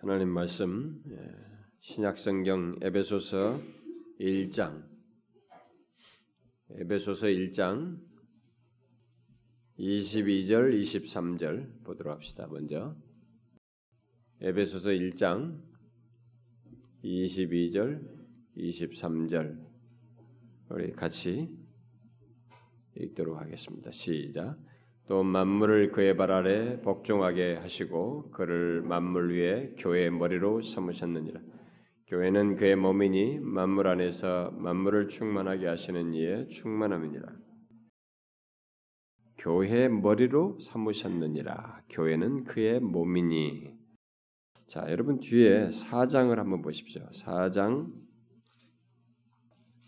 하나님 말씀 예, 신약성경 에베소서 1장 에베소서 1장 22절 23절 보도록 합시다. 먼저 에베소서 1장 22절 23절 우리 같이 읽도록 하겠습니다. 시작. 또 만물을 그의 발 아래 복종하게 하시고 그를 만물 위에 교회의 머리로 삼으셨느니라. 교회는 그의 몸이니 만물 안에서 만물을 충만하게 하시는 이의 충만함이니라. 교회의 머리로 삼으셨느니라. 교회는 그의 몸이니. 자, 여러분 뒤에 4장을 한번 보십시오. 4장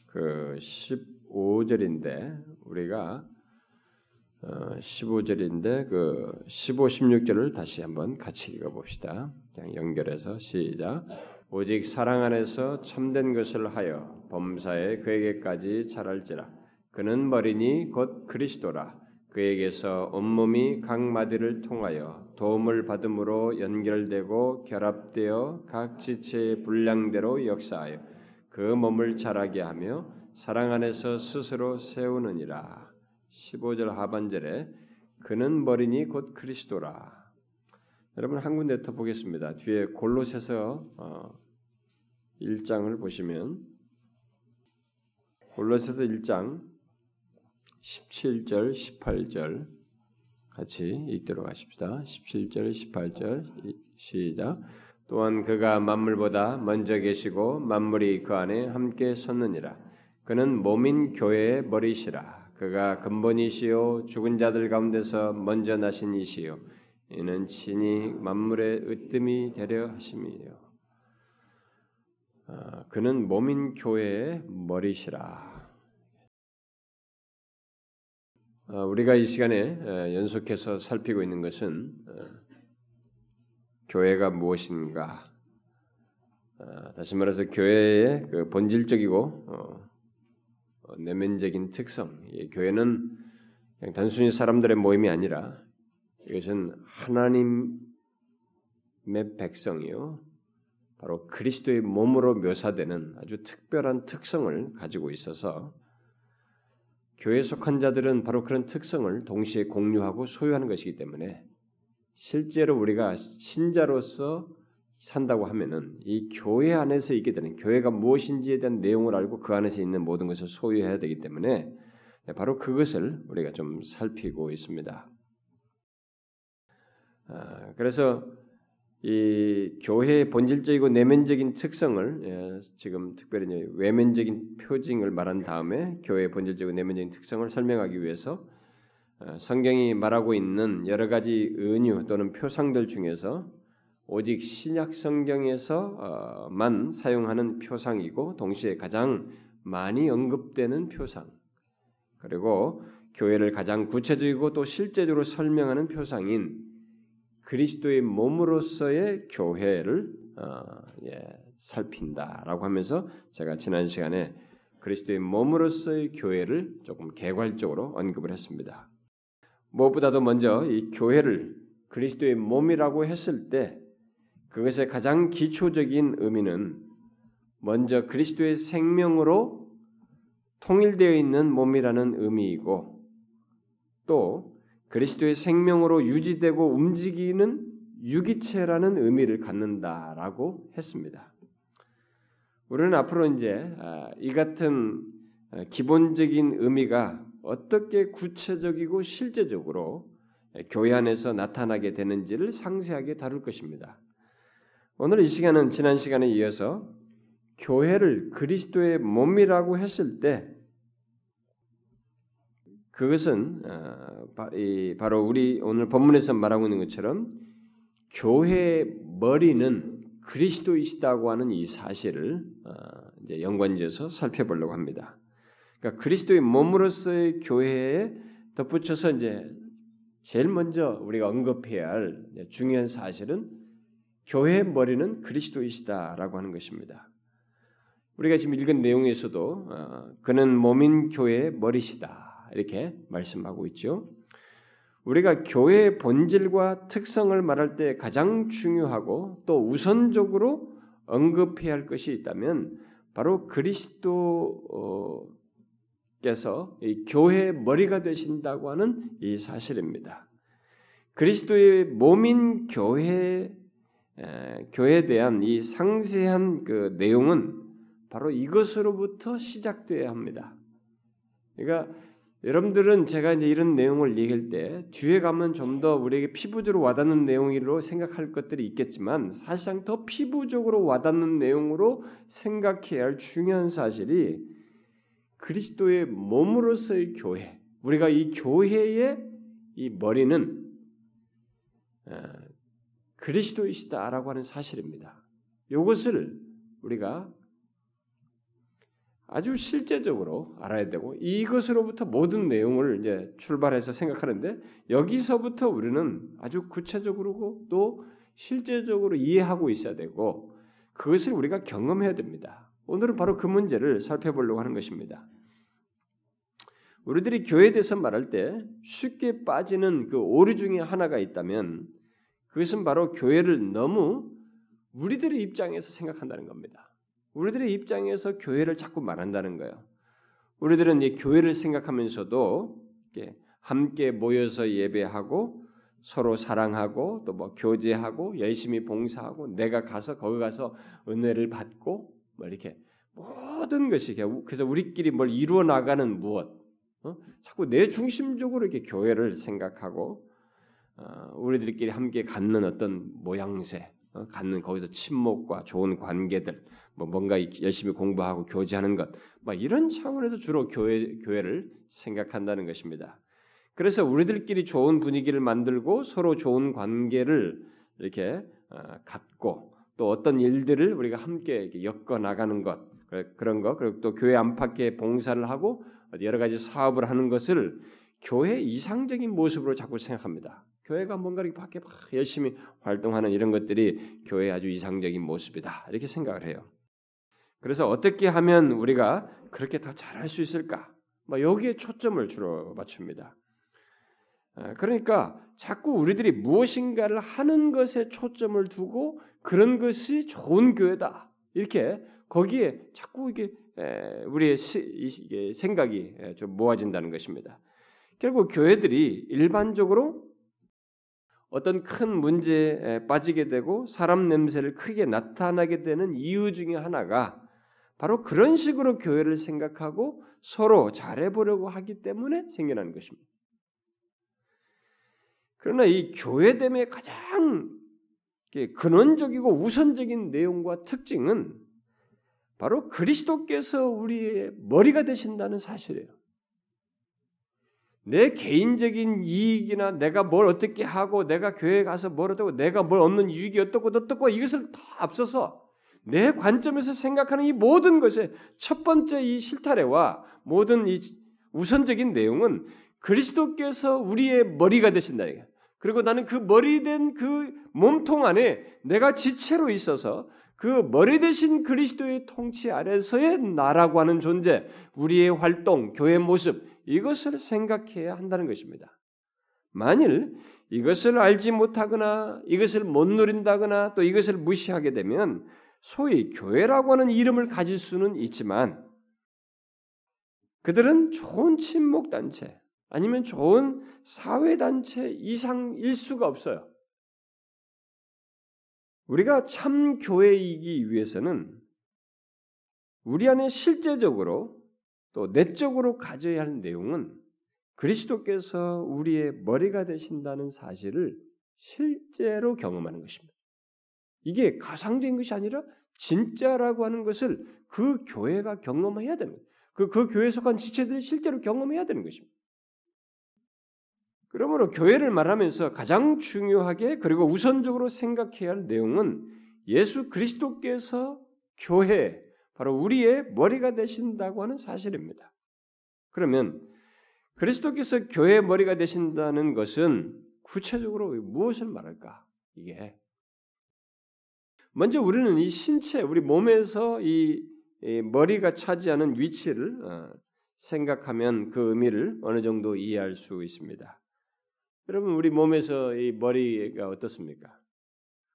그 15절인데 우리가 15절인데 어, 그 15, 16절을 다시 한번 같이 읽어 봅시다. 그냥 연결해서 시작. 오직 사랑 안에서 참된 것을 하여 범사에 그에게까지 자랄지라. 그는 머리니 곧 그리스도라. 그에게서 온몸이 각 마디를 통하여 도움을 받음으로 연결되고 결합되어 각 지체의 분량대로 역사하여 그 몸을 자라게 하며 사랑 안에서 스스로 세우느니라. 15절 하반절에 그는 머리니 곧 그리스도라. 여러분 한 군데 더 보겠습니다. 뒤에 골로새서 어, 1장을 보시면 골로새서 1장 17절 18절 같이 읽도록 하십시다. 17절 18절 시작. 또한 그가 만물보다 먼저 계시고 만물이 그 안에 함께 섰느니라. 그는 몸인 교회의 머리시라. 그가 근본이시요 죽은 자들 가운데서 먼저 나신 이시요 이는 친히 만물의 으뜸이 되려 하심이요 아, 그는 몸인 교회의 머리시라. 아, 우리가 이 시간에 연속해서 살피고 있는 것은 어, 교회가 무엇인가? 아, 다시 말해서 교회의 그 본질적이고 어, 어, 내면적인 특성. 교회는 그냥 단순히 사람들의 모임이 아니라 이것은 하나님의 백성이요. 바로 그리스도의 몸으로 묘사되는 아주 특별한 특성을 가지고 있어서 교회에 속한 자들은 바로 그런 특성을 동시에 공유하고 소유하는 것이기 때문에 실제로 우리가 신자로서 산다고 하면은 이 교회 안에서 있게 되는 교회가 무엇인지에 대한 내용을 알고 그 안에서 있는 모든 것을 소유해야 되기 때문에 바로 그것을 우리가 좀 살피고 있습니다. 아, 그래서 이 교회의 본질적이고 내면적인 특성을 예, 지금 특별히 외면적인 표징을 말한 다음에 교회의 본질적이고 내면적인 특성을 설명하기 위해서 아, 성경이 말하고 있는 여러 가지 은유 또는 표상들 중에서 오직 신약 성경에서만 사용하는 표상이고 동시에 가장 많이 언급되는 표상 그리고 교회를 가장 구체적이고 또 실제적으로 설명하는 표상인 그리스도의 몸으로서의 교회를 어, 예, 살핀다라고 하면서 제가 지난 시간에 그리스도의 몸으로서의 교회를 조금 개괄적으로 언급을 했습니다. 무엇보다도 먼저 이 교회를 그리스도의 몸이라고 했을 때 그것의 가장 기초적인 의미는 먼저 그리스도의 생명으로 통일되어 있는 몸이라는 의미이고 또 그리스도의 생명으로 유지되고 움직이는 유기체라는 의미를 갖는다라고 했습니다. 우리는 앞으로 이제 아, 이 같은 아, 기본적인 의미가 어떻게 구체적이고 실제적으로 교회 안에서 나타나게 되는지를 상세하게 다룰 것입니다. 오늘 이 시간은 지난 시간에 이어서 교회를 그리스도의 몸이라고 했을 때 그것은 어, 바로 우리 오늘 본문에서 말하고 있는 것처럼 교회의 머리는 그리스도이시다고 하는 이 사실을 어, 이제 연관지어서 살펴보려고 합니다. 그러니까 그리스도의 몸으로서의 교회에 덧붙여서 이제 제일 먼저 우리가 언급해야 할 중요한 사실은 교회의 머리는 그리스도이시다라고 하는 것입니다. 우리가 지금 읽은 내용에서도 어, 그는 몸인 교회의 머리시다 이렇게 말씀하고 있죠. 우리가 교회의 본질과 특성을 말할 때 가장 중요하고 또 우선적으로 언급해야 할 것이 있다면 바로 그리스도께서 이 교회의 머리가 되신다고 하는 이 사실입니다. 그리스도의 몸인 교회 교회에 대한 이 상세한 그 내용은 바로 이것으로부터 시작돼야 합니다. 그러니까 여러분들은 제가 이제 이런 내용을 얘기할 때 뒤에 가면 좀 더 우리에게 피부적으로 와닿는 내용으로 생각할 것들이 있겠지만 사실상 더 피부적으로 와닿는 내용으로 생각해야 할 중요한 사실이 그리스도의 몸으로서의 교회, 우리가 이 교회의 이 머리는 그리스도이시다라고 하는 사실입니다. 이것을 우리가 아주 실제적으로 알아야 되고 이것으로부터 모든 내용을 이제 출발해서 생각하는데 여기서부터 우리는 아주 구체적으로 또 실제적으로 이해하고 있어야 되고 그것을 우리가 경험해야 됩니다. 오늘은 바로 그 문제를 살펴보려고 하는 것입니다. 우리들이 교회에 대해서 말할 때 쉽게 빠지는 그 오류 중에 하나가 있다면 그것은 바로 교회를 너무 우리들의 입장에서 생각한다는 겁니다. 우리들의 입장에서 교회를 자꾸 말한다는 거예요. 우리들은 이 교회를 생각하면서도 함께 모여서 예배하고 서로 사랑하고 또 뭐 교제하고 열심히 봉사하고 내가 가서 거기 가서 은혜를 받고 뭐 이렇게 모든 것이 그래서 우리끼리 뭘 이루어 나가는 무엇 어? 자꾸 내 중심적으로 이렇게 교회를 생각하고 어, 우리들끼리 함께 갖는 어떤 모양새 어, 갖는 거기서 친목과 좋은 관계들 뭐 뭔가 열심히 공부하고 교제하는 것, 뭐 이런 차원에서 주로 교회 교회를 생각한다는 것입니다. 그래서 우리들끼리 좋은 분위기를 만들고 서로 좋은 관계를 이렇게 어, 갖고 또 어떤 일들을 우리가 함께 엮어 나가는 것 그런 것 그리고 또 교회 안팎에 봉사를 하고 여러 가지 사업을 하는 것을 교회 이상적인 모습으로 자꾸 생각합니다. 교회가 뭔가 이렇게 밖에 막 열심히 활동하는 이런 것들이 교회의 아주 이상적인 모습이다 이렇게 생각을 해요. 그래서 어떻게 하면 우리가 그렇게 더 잘할 수 있을까? 뭐 여기에 초점을 주로 맞춥니다. 아, 그러니까 자꾸 우리들이 무엇인가를 하는 것에 초점을 두고 그런 것이 좋은 교회다 이렇게 거기에 자꾸 이게 우리의 생각이 좀 모아진다는 것입니다. 결국 교회들이 일반적으로 어떤 큰 문제에 빠지게 되고 사람 냄새를 크게 나타나게 되는 이유 중에 하나가 바로 그런 식으로 교회를 생각하고 서로 잘해보려고 하기 때문에 생겨나는 것입니다. 그러나 이 교회됨의 가장 근원적이고 우선적인 내용과 특징은 바로 그리스도께서 우리의 머리가 되신다는 사실이에요. 내 개인적인 이익이나 내가 뭘 어떻게 하고 내가 교회에 가서 뭘 어떻고 내가 뭘 얻는 이익이 어떻고 어떻고 이것을 다 앞서서 내 관점에서 생각하는 이 모든 것의 첫 번째 이 실타래와 모든 이 우선적인 내용은 그리스도께서 우리의 머리가 되신다. 그리고 나는 그 머리 된 그 몸통 안에 내가 지체로 있어서 그 머리 대신 그리스도의 통치 아래서의 나라고 하는 존재, 우리의 활동, 교회 모습 이것을 생각해야 한다는 것입니다. 만일 이것을 알지 못하거나 이것을 못 누린다거나 또 이것을 무시하게 되면 소위 교회라고 하는 이름을 가질 수는 있지만 그들은 좋은 친목 단체 아니면 좋은 사회 단체 이상일 수가 없어요. 우리가 참 교회이기 위해서는 우리 안에 실제적으로 또 내적으로 가져야 할 내용은 그리스도께서 우리의 머리가 되신다는 사실을 실제로 경험하는 것입니다. 이게 가상적인 것이 아니라 진짜라고 하는 것을 그 교회가 경험해야 거예요. 그, 그 교회에 속한 지체들이 실제로 경험해야 되는 것입니다. 그러므로 교회를 말하면서 가장 중요하게 그리고 우선적으로 생각해야 할 내용은 예수 그리스도께서 교회, 바로 우리의 머리가 되신다고 하는 사실입니다. 그러면 그리스도께서 교회의 머리가 되신다는 것은 구체적으로 무엇을 말할까? 이게 먼저 우리는 이 신체, 우리 몸에서 이, 머리가 차지하는 위치를 어, 생각하면 그 의미를 어느 정도 이해할 수 있습니다. 여러분 우리 몸에서 이 머리가 어떻습니까?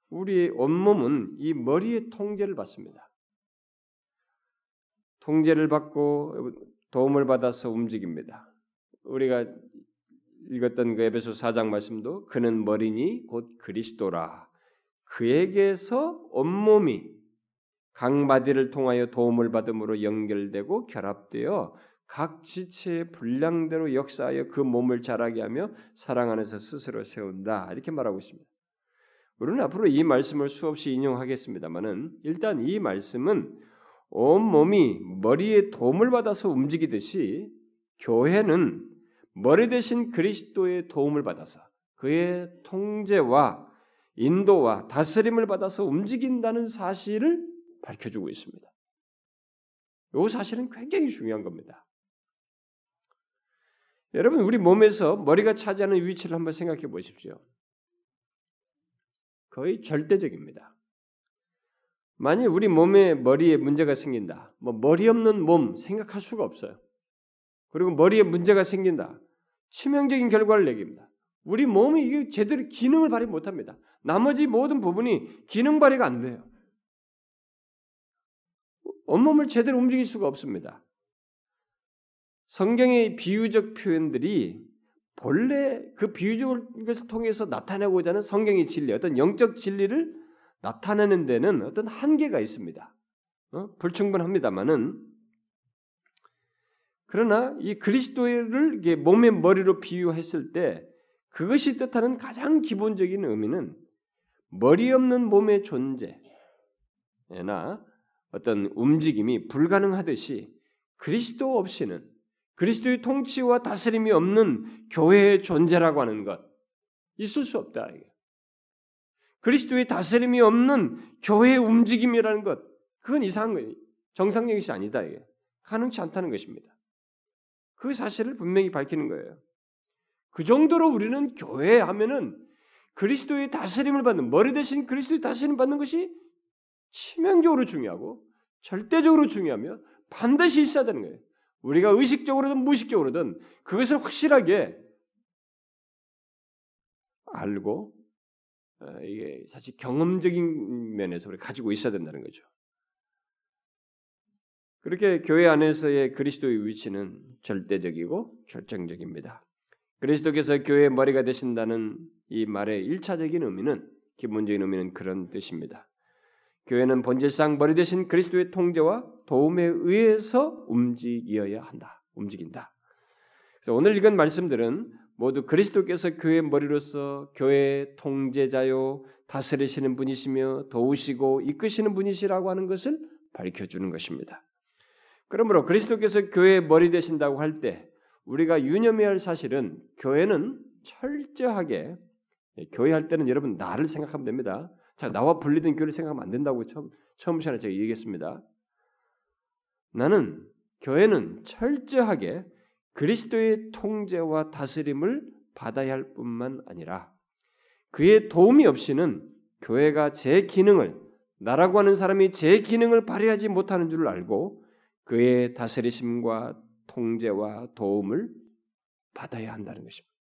우리의 온몸은 이 머리의 통제를 받습니다. 통제를 받고 도움을 받아서 움직입니다. 우리가 읽었던 그 에베소 4장 말씀도 그는 머리니 곧 그리스도라. 그에게서 온몸이 강바디를 통하여 도움을 받음으로 연결되고 결합되어 각 지체의 분량대로 역사하여 그 몸을 자라게 하며 사랑 안에서 스스로 세운다. 이렇게 말하고 있습니다. 우리는 앞으로 이 말씀을 수없이 인용하겠습니다만은 일단 이 말씀은 온 몸이 머리에 도움을 받아서 움직이듯이 교회는 머리 대신 그리스도의 도움을 받아서 그의 통제와 인도와 다스림을 받아서 움직인다는 사실을 밝혀주고 있습니다. 이 사실은 굉장히 중요한 겁니다. 여러분, 우리 몸에서 머리가 차지하는 위치를 한번 생각해 보십시오. 거의 절대적입니다. 만일 우리 몸에 머리에 문제가 생긴다, 뭐 머리 없는 몸 생각할 수가 없어요. 그리고 머리에 문제가 생긴다, 치명적인 결과를 내깁니다. 우리 몸이 이게 제대로 기능을 발휘 못합니다. 나머지 모든 부분이 기능 발휘가 안 돼요. 온몸을 제대로 움직일 수가 없습니다. 성경의 비유적 표현들이 본래 그 비유적을 통해서 나타내고자 하는 성경의 진리, 어떤 영적 진리를 나타내는 데는 어떤 한계가 있습니다. 어? 불충분합니다만은 그러나 이 그리스도를 몸의 머리로 비유했을 때 그것이 뜻하는 가장 기본적인 의미는 머리 없는 몸의 존재나 어떤 움직임이 불가능하듯이 그리스도 없이는 그리스도의 통치와 다스림이 없는 교회의 존재라고 하는 것 있을 수 없다. 그리스도의 다스림이 없는 교회의 움직임이라는 것 그건 이상한 거예요. 정상적인 것이 아니다. 이게. 가능치 않다는 것입니다. 그 사실을 분명히 밝히는 거예요. 그 정도로 우리는 교회 하면은 그리스도의 다스림을 받는 머리 대신 그리스도의 다스림 받는 것이 치명적으로 중요하고 절대적으로 중요하며 반드시 있어야 되는 거예요. 우리가 의식적으로든 무의식적으로든 그것을 확실하게 알고 어, 이게 사실 경험적인 면에서 우리 가지고 있어야 된다는 거죠. 그렇게 교회 안에서의 그리스도의 위치는 절대적이고 결정적입니다. 그리스도께서 교회의 머리가 되신다는 이 말의 일차적인 의미는 기본적인 의미는 그런 뜻입니다. 교회는 본질상 머리 대신 그리스도의 통제와 도움에 의해서 움직여야 한다. 움직인다. 그래서 오늘 읽은 말씀들은 모두 그리스도께서 교회의 머리로서 교회의 통제자요 다스리시는 분이시며 도우시고 이끄시는 분이시라고 하는 것을 밝혀주는 것입니다. 그러므로 그리스도께서 교회의 머리 되신다고 할 때 우리가 유념해야 할 사실은 교회는 철저하게 교회 할 때는 여러분 나를 생각하면 됩니다. 자, 나와 분리된 교회를 생각하면 안 된다고 처음, 처음 시간에 제가 얘기했습니다. 나는 교회는 철저하게 그리스도의 통제와 다스림을 받아야 할 뿐만 아니라 그의 도움이 없이는 교회가 제 기능을 나라고 하는 사람이 제 기능을 발휘하지 못하는 줄 알고 그의 다스리심과 통제와 도움을 받아야 한다는 것입니다.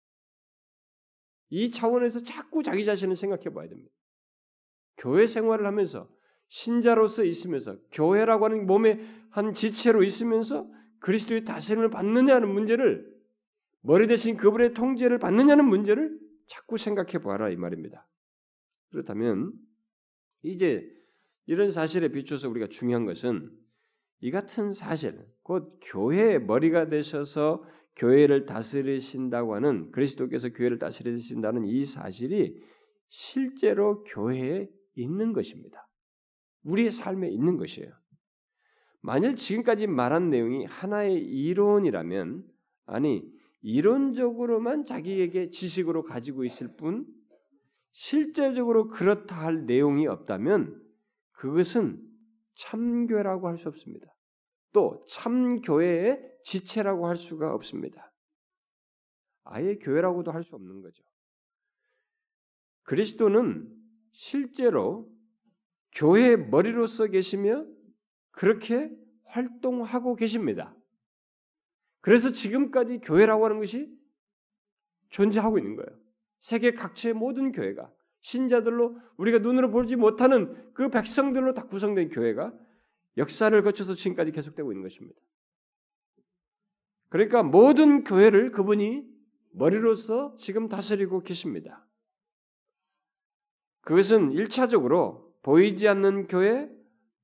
이 차원에서 자꾸 자기 자신을 생각해 봐야 됩니다. 교회 생활을 하면서 신자로서 있으면서 교회라고 하는 몸의 한 지체로 있으면서 그리스도의 다스림을 받느냐는 문제를 머리 대신 그분의 통제를 받느냐는 문제를 자꾸 생각해 보아라 이 말입니다. 그렇다면 이제 이런 사실에 비춰서 우리가 중요한 것은 이 같은 사실, 곧 교회의 머리가 되셔서 교회를 다스리신다고 하는 그리스도께서 교회를 다스리신다는 이 사실이 실제로 교회에 있는 것입니다. 우리의 삶에 있는 것이에요. 만일 지금까지 말한 내용이 하나의 이론이라면 아니 이론적으로만 자기에게 지식으로 가지고 있을 뿐 실제적으로 그렇다 할 내용이 없다면 그것은 참교라고 할 수 없습니다. 또 참교회의 지체라고 할 수가 없습니다. 아예 교회라고도 할 수 없는 거죠. 그리스도는 실제로 교회의 머리로서 계시며 그렇게 활동하고 계십니다. 그래서 지금까지 교회라고 하는 것이 존재하고 있는 거예요. 세계 각처의 모든 교회가 신자들로 우리가 눈으로 보지 못하는 그 백성들로 다 구성된 교회가 역사를 거쳐서 지금까지 계속되고 있는 것입니다. 그러니까 모든 교회를 그분이 머리로서 지금 다스리고 계십니다. 그것은 일차적으로 보이지 않는 교회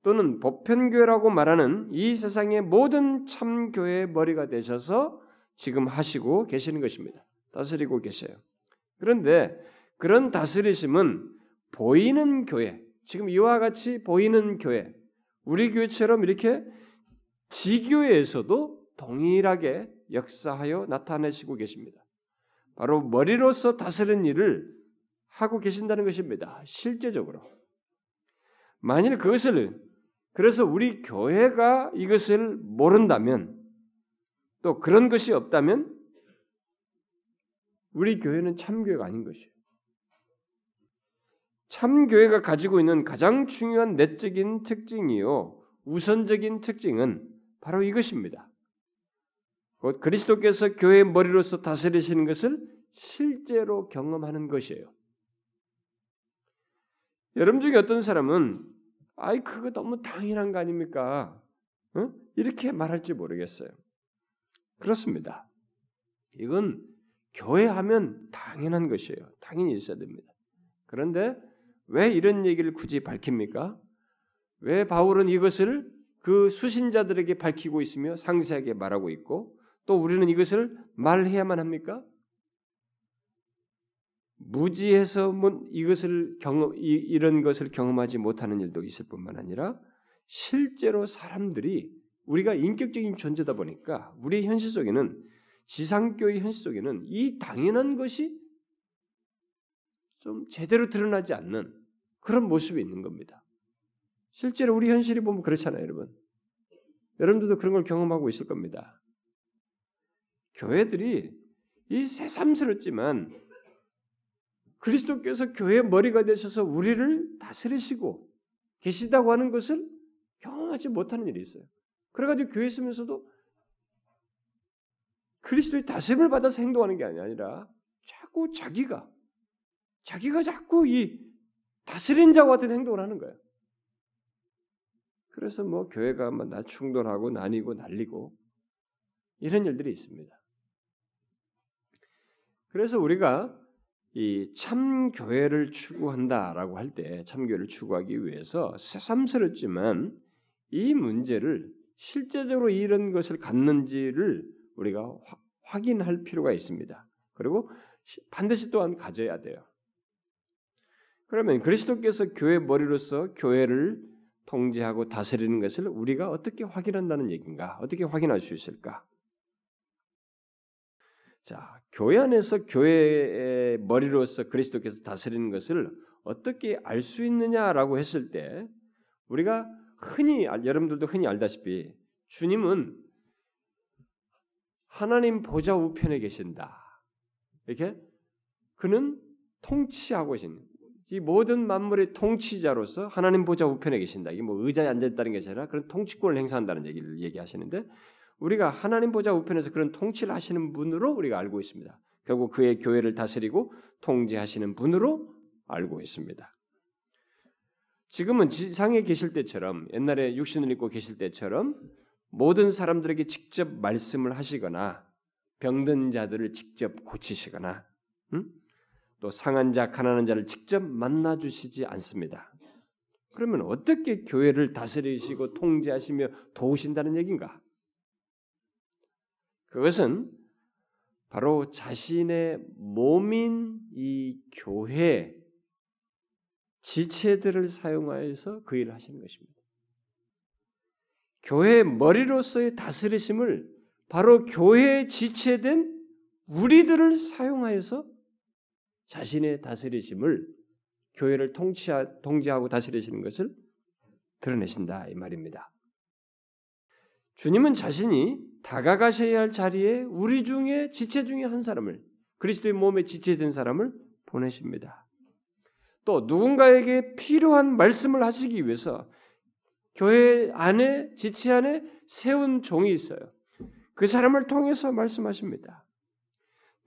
또는 보편교회라고 말하는 이 세상의 모든 참교회의 머리가 되셔서 지금 하시고 계시는 것입니다. 다스리고 계셔요. 그런데 그런 다스리심은 보이는 교회, 지금 이와 같이 보이는 교회, 우리 교회처럼 이렇게 지교회에서도 동일하게 역사하여 나타내시고 계십니다. 바로 머리로서 다스리는 일을 하고 계신다는 것입니다. 실제적으로. 만일 그것을 그래서 우리 교회가 이것을 모른다면 또 그런 것이 없다면 우리 교회는 참교회가 아닌 것이에요. 참교회가 가지고 있는 가장 중요한 내적인 특징이요. 우선적인 특징은 바로 이것입니다. 곧 그리스도께서 교회의 머리로서 다스리시는 것을 실제로 경험하는 것이에요. 여러분 중에 어떤 사람은 아이 그거 너무 당연한 거 아닙니까? 어? 이렇게 말할지 모르겠어요. 그렇습니다. 이건 교회 하면 당연한 것이에요. 당연히 있어야 됩니다. 그런데 왜 이런 얘기를 굳이 밝힙니까? 왜 바울은 이것을 그 수신자들에게 밝히고 있으며 상세하게 말하고 있고 또 우리는 이것을 말해야만 합니까? 무지해서 뭐 이것을 경험 이런 것을 경험하지 못하는 일도 있을 뿐만 아니라 실제로 사람들이 우리가 인격적인 존재다 보니까 우리 현실 속에는 지상교의 현실 속에는 이 당연한 것이 좀 제대로 드러나지 않는 그런 모습이 있는 겁니다. 실제로 우리 현실이 보면 그렇잖아요, 여러분. 여러분들도 그런 걸 경험하고 있을 겁니다. 교회들이 이 새삼스럽지만 그리스도께서 교회의 머리가 되셔서 우리를 다스리시고 계시다고 하는 것을 경험하지 못하는 일이 있어요. 그래가지고 교회 있으면서도 그리스도의 다스림을 받아서 행동하는 게 아니라 자꾸 자기가 자기가 자꾸 이 다스린 자와 같은 행동을 하는 거예요. 그래서 뭐 교회가 막 충돌하고 나뉘고 날리고 이런 일들이 있습니다. 그래서 우리가 이 참 교회를 추구한다라고 할 때 참 교회를 추구하기 위해서 새삼스럽지만 이 문제를 실제적으로 이런 것을 갖는지를 우리가 화, 확인할 필요가 있습니다. 그리고 반드시 또한 가져야 돼요. 그러면 그리스도께서 교회 머리로서 교회를 통제하고 다스리는 것을 우리가 어떻게 확인한다는 얘기인가? 어떻게 확인할 수 있을까? 자, 교회 안에서 교회의 머리로서 그리스도께서 다스리는 것을 어떻게 알 수 있느냐라고 했을 때 우리가 흔히 여러분들도 흔히 알다시피 주님은 하나님 보좌 우편에 계신다. 이렇게 그는 통치하고 계신 이 모든 만물의 통치자로서 하나님 보좌 우편에 계신다. 이게 뭐 의자에 앉아 있다는 게 아니라 그런 통치권을 행사한다는 얘기를 얘기하시는데 우리가 하나님 보좌 우편에서 그런 통치를 하시는 분으로 우리가 알고 있습니다. 결국 그의 교회를 다스리고 통제하시는 분으로 알고 있습니다. 지금은 지상에 계실 때처럼 옛날에 육신을 입고 계실 때처럼 모든 사람들에게 직접 말씀을 하시거나 병든 자들을 직접 고치시거나 음? 또 상한 자, 가난한 자를 직접 만나 주시지 않습니다. 그러면 어떻게 교회를 다스리시고 통제하시며 도우신다는 얘기인가? 그것은 바로 자신의 몸인 이 교회 지체들을 사용하여서 그 일을 하시는 것입니다. 교회 머리로서의 다스리심을 바로 교회에 지체된 우리들을 사용하여서 자신의 다스리심을 교회를 통치하, 통제하고 다스리시는 것을 드러내신다 이 말입니다. 주님은 자신이 다가가셔야 할 자리에 우리 중에 지체 중에 한 사람을 그리스도의 몸에 지체된 사람을 보내십니다. 또 누군가에게 필요한 말씀을 하시기 위해서 교회 안에 지체 안에 세운 종이 있어요. 그 사람을 통해서 말씀하십니다.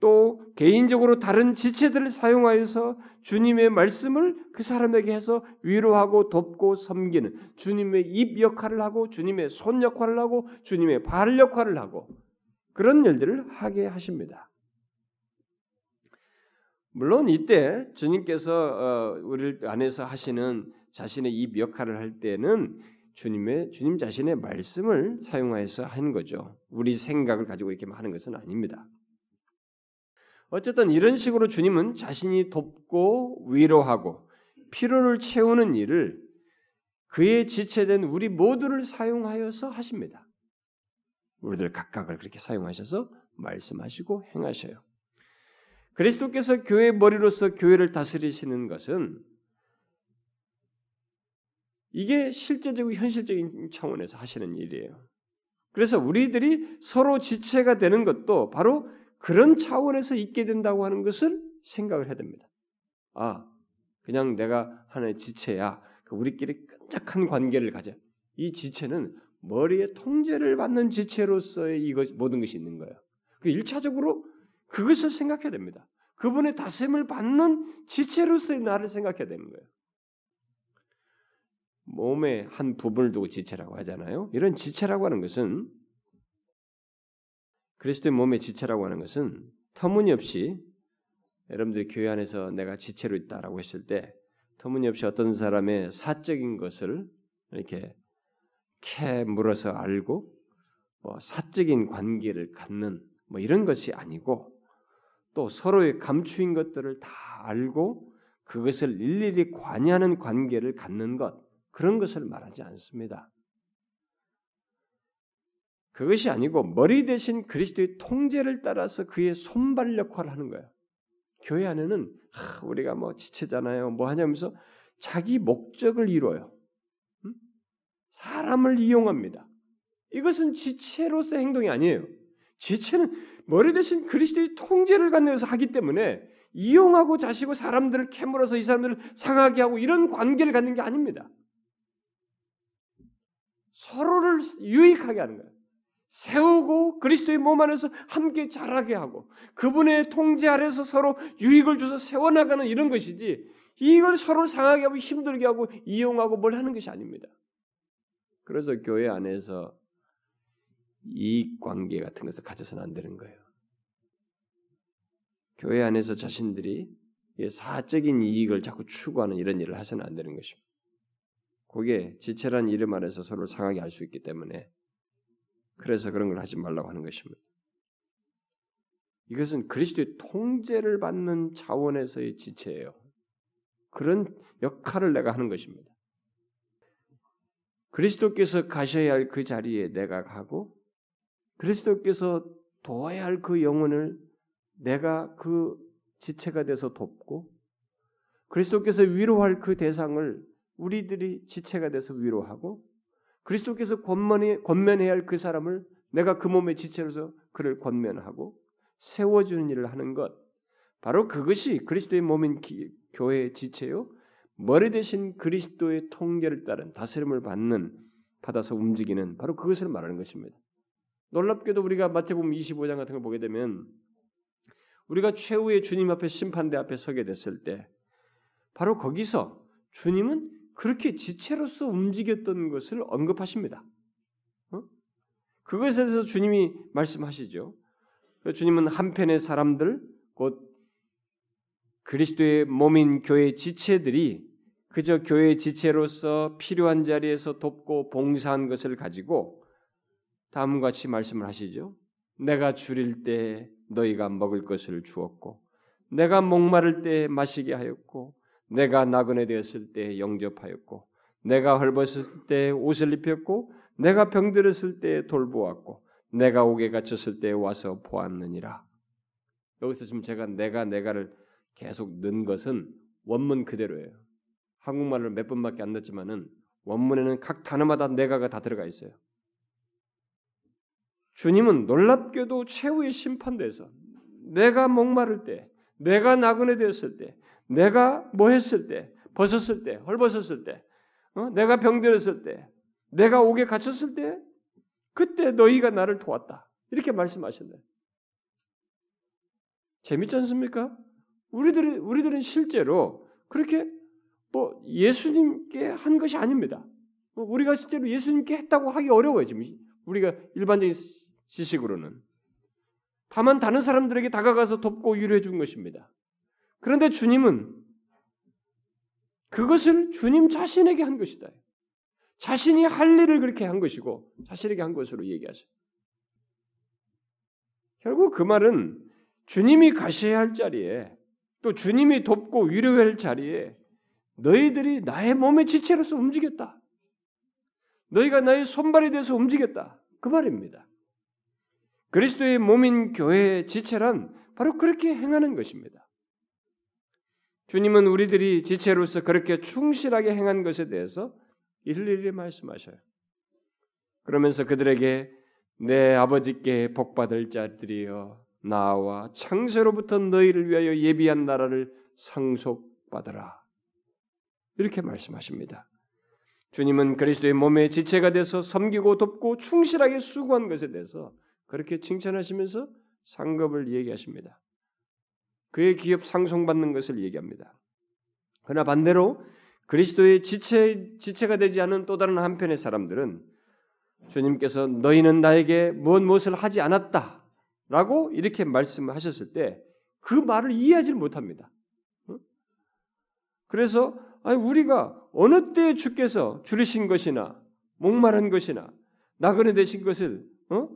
또 개인적으로 다른 지체들을 사용하여서 주님의 말씀을 그 사람에게 해서 위로하고 돕고 섬기는 주님의 입 역할을 하고 주님의 손 역할을 하고 주님의 발 역할을 하고 그런 일들을 하게 하십니다. 물론 이때 주님께서 어, 우리를 안에서 하시는 자신의 입 역할을 할 때는 주님의 주님 자신의 말씀을 사용하여서 하는 거죠. 우리 생각을 가지고 이렇게 하는 것은 아닙니다. 어쨌든 이런 식으로 주님은 자신이 돕고 위로하고 피로를 채우는 일을 그의 지체된 우리 모두를 사용하여서 하십니다. 우리들 각각을 그렇게 사용하셔서 말씀하시고 행하셔요. 그리스도께서 교회 머리로서 교회를 다스리시는 것은 이게 실제적이고 현실적인 차원에서 하시는 일이에요. 그래서 우리들이 서로 지체가 되는 것도 바로 그런 차원에서 있게 된다고 하는 것을 생각을 해야 됩니다. 아, 그냥 내가 하나의 지체야. 그 우리끼리 끈적한 관계를 가져. 이 지체는 머리에 통제를 받는 지체로서의 이것 모든 것이 있는 거예요. 그 일차적으로 그것을 생각해야 됩니다. 그분의 다스림을 받는 지체로서의 나를 생각해야 되는 거예요. 몸의 한 부분을 두고 지체라고 하잖아요. 이런 지체라고 하는 것은 그리스도의 몸의 지체라고 하는 것은 터무니없이 여러분들이 교회 안에서 내가 지체로 있다라고 했을 때 터무니없이 어떤 사람의 사적인 것을 이렇게 캐 물어서 알고 뭐 사적인 관계를 갖는 뭐 이런 것이 아니고 또 서로의 감추인 것들을 다 알고 그것을 일일이 관여하는 관계를 갖는 것 그런 것을 말하지 않습니다. 그것이 아니고 머리 대신 그리스도의 통제를 따라서 그의 손발 역할을 하는 거예요. 교회 안에는 아, 우리가 뭐 지체잖아요. 뭐 하냐면서 자기 목적을 이뤄요. 음? 사람을 이용합니다. 이것은 지체로서 행동이 아니에요. 지체는 머리 대신 그리스도의 통제를 갖는데서 하기 때문에 이용하고 자시고 사람들을 캐물어서 이 사람들을 상하게 하고 이런 관계를 갖는 게 아닙니다. 서로를 유익하게 하는 거예요. 세우고 그리스도의 몸 안에서 함께 자라게 하고 그분의 통제 아래서 서로 유익을 줘서 세워나가는 이런 것이지 이걸 서로 상하게 하고 힘들게 하고 이용하고 뭘 하는 것이 아닙니다. 그래서 교회 안에서 이익 관계 같은 것을 가져서는 안 되는 거예요. 교회 안에서 자신들이 사적인 이익을 자꾸 추구하는 이런 일을 하서는 안 되는 것입니다. 그게 지체란 이름 안에서 서로 상하게 할 수 있기 때문에 그래서 그런 걸 하지 말라고 하는 것입니다. 이것은 그리스도의 통제를 받는 차원에서의 지체예요. 그런 역할을 내가 하는 것입니다. 그리스도께서 가셔야 할 그 자리에 내가 가고 그리스도께서 도와야 할 그 영혼을 내가 그 지체가 돼서 돕고 그리스도께서 위로할 그 대상을 우리들이 지체가 돼서 위로하고 그리스도께서 권면해, 권면해야 할 그 사람을 내가 그 몸의 지체로서 그를 권면하고 세워주는 일을 하는 것 바로 그것이 그리스도의 몸인 기, 교회의 지체요 머리 대신 그리스도의 통계를 따른 다스림을 받는 받아서 움직이는 바로 그것을 말하는 것입니다. 놀랍게도 우리가 마태복음 25장 같은 걸 보게 되면 우리가 최후의 주님 앞에 심판대 앞에 서게 됐을 때 바로 거기서 주님은 그렇게 지체로서 움직였던 것을 언급하십니다. 어? 그것에 대해서 주님이 말씀하시죠. 주님은 한편의 사람들 곧 그리스도의 몸인 교회 지체들이 그저 교회 지체로서 필요한 자리에서 돕고 봉사한 것을 가지고 다음과 같이 말씀을 하시죠. 내가 줄일 때 너희가 먹을 것을 주었고 내가 목마를 때 마시게 하였고 내가 나그네 되었을 때 영접하였고 내가 헐벗을 때 옷을 입혔고 내가 병들었을 때 돌보았고 내가 옥에 갇혔을 때 와서 보았느니라. 여기서 지금 제가 내가 내가를 계속 넣은 것은 원문 그대로예요. 한국말을 몇 번밖에 안 넣었지만은 원문에는 각 단어마다 내가가 다 들어가 있어요. 주님은 놀랍게도 최후의 심판대에서 내가 목마를 때, 내가 나그네 되었을 때, 내가 뭐 했을 때, 벗었을 때, 헐벗었을 때, 어? 내가 병들었을 때, 내가 옥에 갇혔을 때, 그때 너희가 나를 도왔다. 이렇게 말씀하셨네. 재밌지 않습니까? 우리들이 우리들은 실제로 그렇게 뭐 예수님께 한 것이 아닙니다. 뭐 우리가 실제로 예수님께 했다고 하기 어려워요 지금 우리가 일반적인 지식으로는 다만 다른 사람들에게 다가가서 돕고 위로해 준 것입니다. 그런데 주님은 그것을 주님 자신에게 한 것이다. 자신이 할 일을 그렇게 한 것이고 자신에게 한 것으로 얘기하셔. 결국 그 말은 주님이 가셔야 할 자리에 또 주님이 돕고 위로해야 할 자리에 너희들이 나의 몸의 지체로서 움직였다. 너희가 나의 손발이 돼서 움직였다. 그 말입니다. 그리스도의 몸인 교회의 지체란 바로 그렇게 행하는 것입니다. 주님은 우리들이 지체로서 그렇게 충실하게 행한 것에 대해서 일일이 말씀하셔요. 그러면서 그들에게 내 아버지께 복받을 자들이여 나와 창세로부터 너희를 위하여 예비한 나라를 상속받으라. 이렇게 말씀하십니다. 주님은 그리스도의 몸의 지체가 돼서 섬기고 돕고 충실하게 수고한 것에 대해서 그렇게 칭찬하시면서 상급을 얘기하십니다. 그의 기업 상송받는 것을 얘기합니다. 그러나 반대로 그리스도의 지체, 지체가 되지 않은 또 다른 한편의 사람들은 주님께서 너희는 나에게 무엇 무엇을 하지 않았다 라고 이렇게 말씀하셨을 때 그 말을 이해하지 못합니다. 그래서 우리가 어느 때에 주께서 줄이신 것이나 목마른 것이나 나그네 되신 것을 어?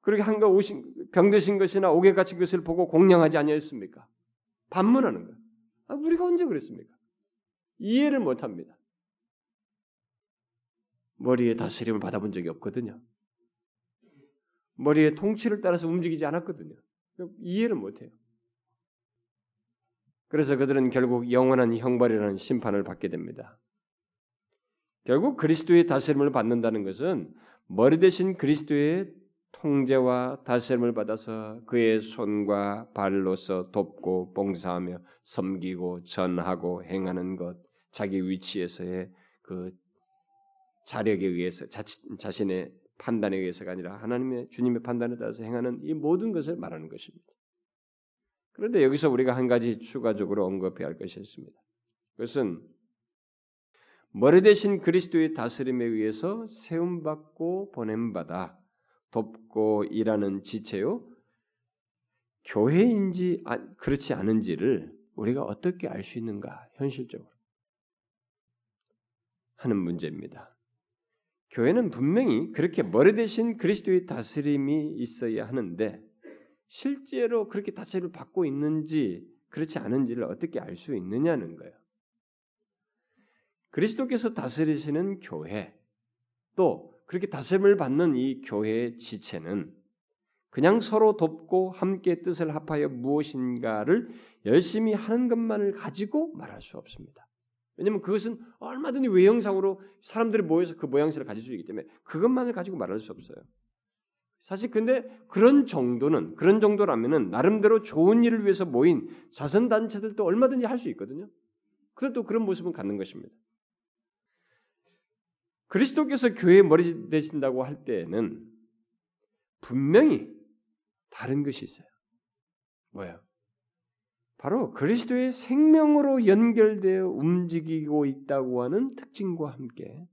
그렇게 한가 오신 병드신 것이나 옥에 갇힌 것을 보고 공양하지 아니했습니까? 반문하는 거예요. 아, 우리가 언제 그랬습니까? 이해를 못 합니다. 머리에 다스림을 받아본 적이 없거든요. 머리의 통치를 따라서 움직이지 않았거든요. 이해를 못 해요. 그래서 그들은 결국 영원한 형벌이라는 심판을 받게 됩니다. 결국 그리스도의 다스림을 받는다는 것은 머리 대신 그리스도의 통제와 다스림을 받아서 그의 손과 발로서 돕고 봉사하며 섬기고 전하고 행하는 것, 자기 위치에서의 그 자력에 의해서 자, 자신의 판단에 의해서가 아니라 하나님의 주님의 판단에 따라서 행하는 이 모든 것을 말하는 것입니다. 그런데 여기서 우리가 한 가지 추가적으로 언급해야 할 것이 있습니다. 그것은 머리 대신 그리스도의 다스림에 의해서 세움받고 보냄받아 돕고 일하는 지체요 교회인지 아, 그렇지 않은지를 우리가 어떻게 알 수 있는가 현실적으로 하는 문제입니다. 교회는 분명히 그렇게 머리 대신 그리스도의 다스림이 있어야 하는데 실제로 그렇게 다스림을 받고 있는지 그렇지 않은지를 어떻게 알 수 있느냐는 거예요. 그리스도께서 다스리시는 교회 또 그렇게 다스림을 받는 이 교회의 지체는 그냥 서로 돕고 함께 뜻을 합하여 무엇인가를 열심히 하는 것만을 가지고 말할 수 없습니다. 왜냐하면 그것은 얼마든지 외형상으로 사람들이 모여서 그 모양새를 가질 수 있기 때문에 그것만을 가지고 말할 수 없어요. 사실 근데 그런 정도는 그런 정도라면은 나름대로 좋은 일을 위해서 모인 자선 단체들도 얼마든지 할 수 있거든요. 그래도 그런 모습은 갖는 것입니다. 그리스도께서 교회의 머리 되신다고 할 때에는 분명히 다른 것이 있어요. 뭐예요? 바로 그리스도의 생명으로 연결되어 움직이고 있다고 하는 특징과 함께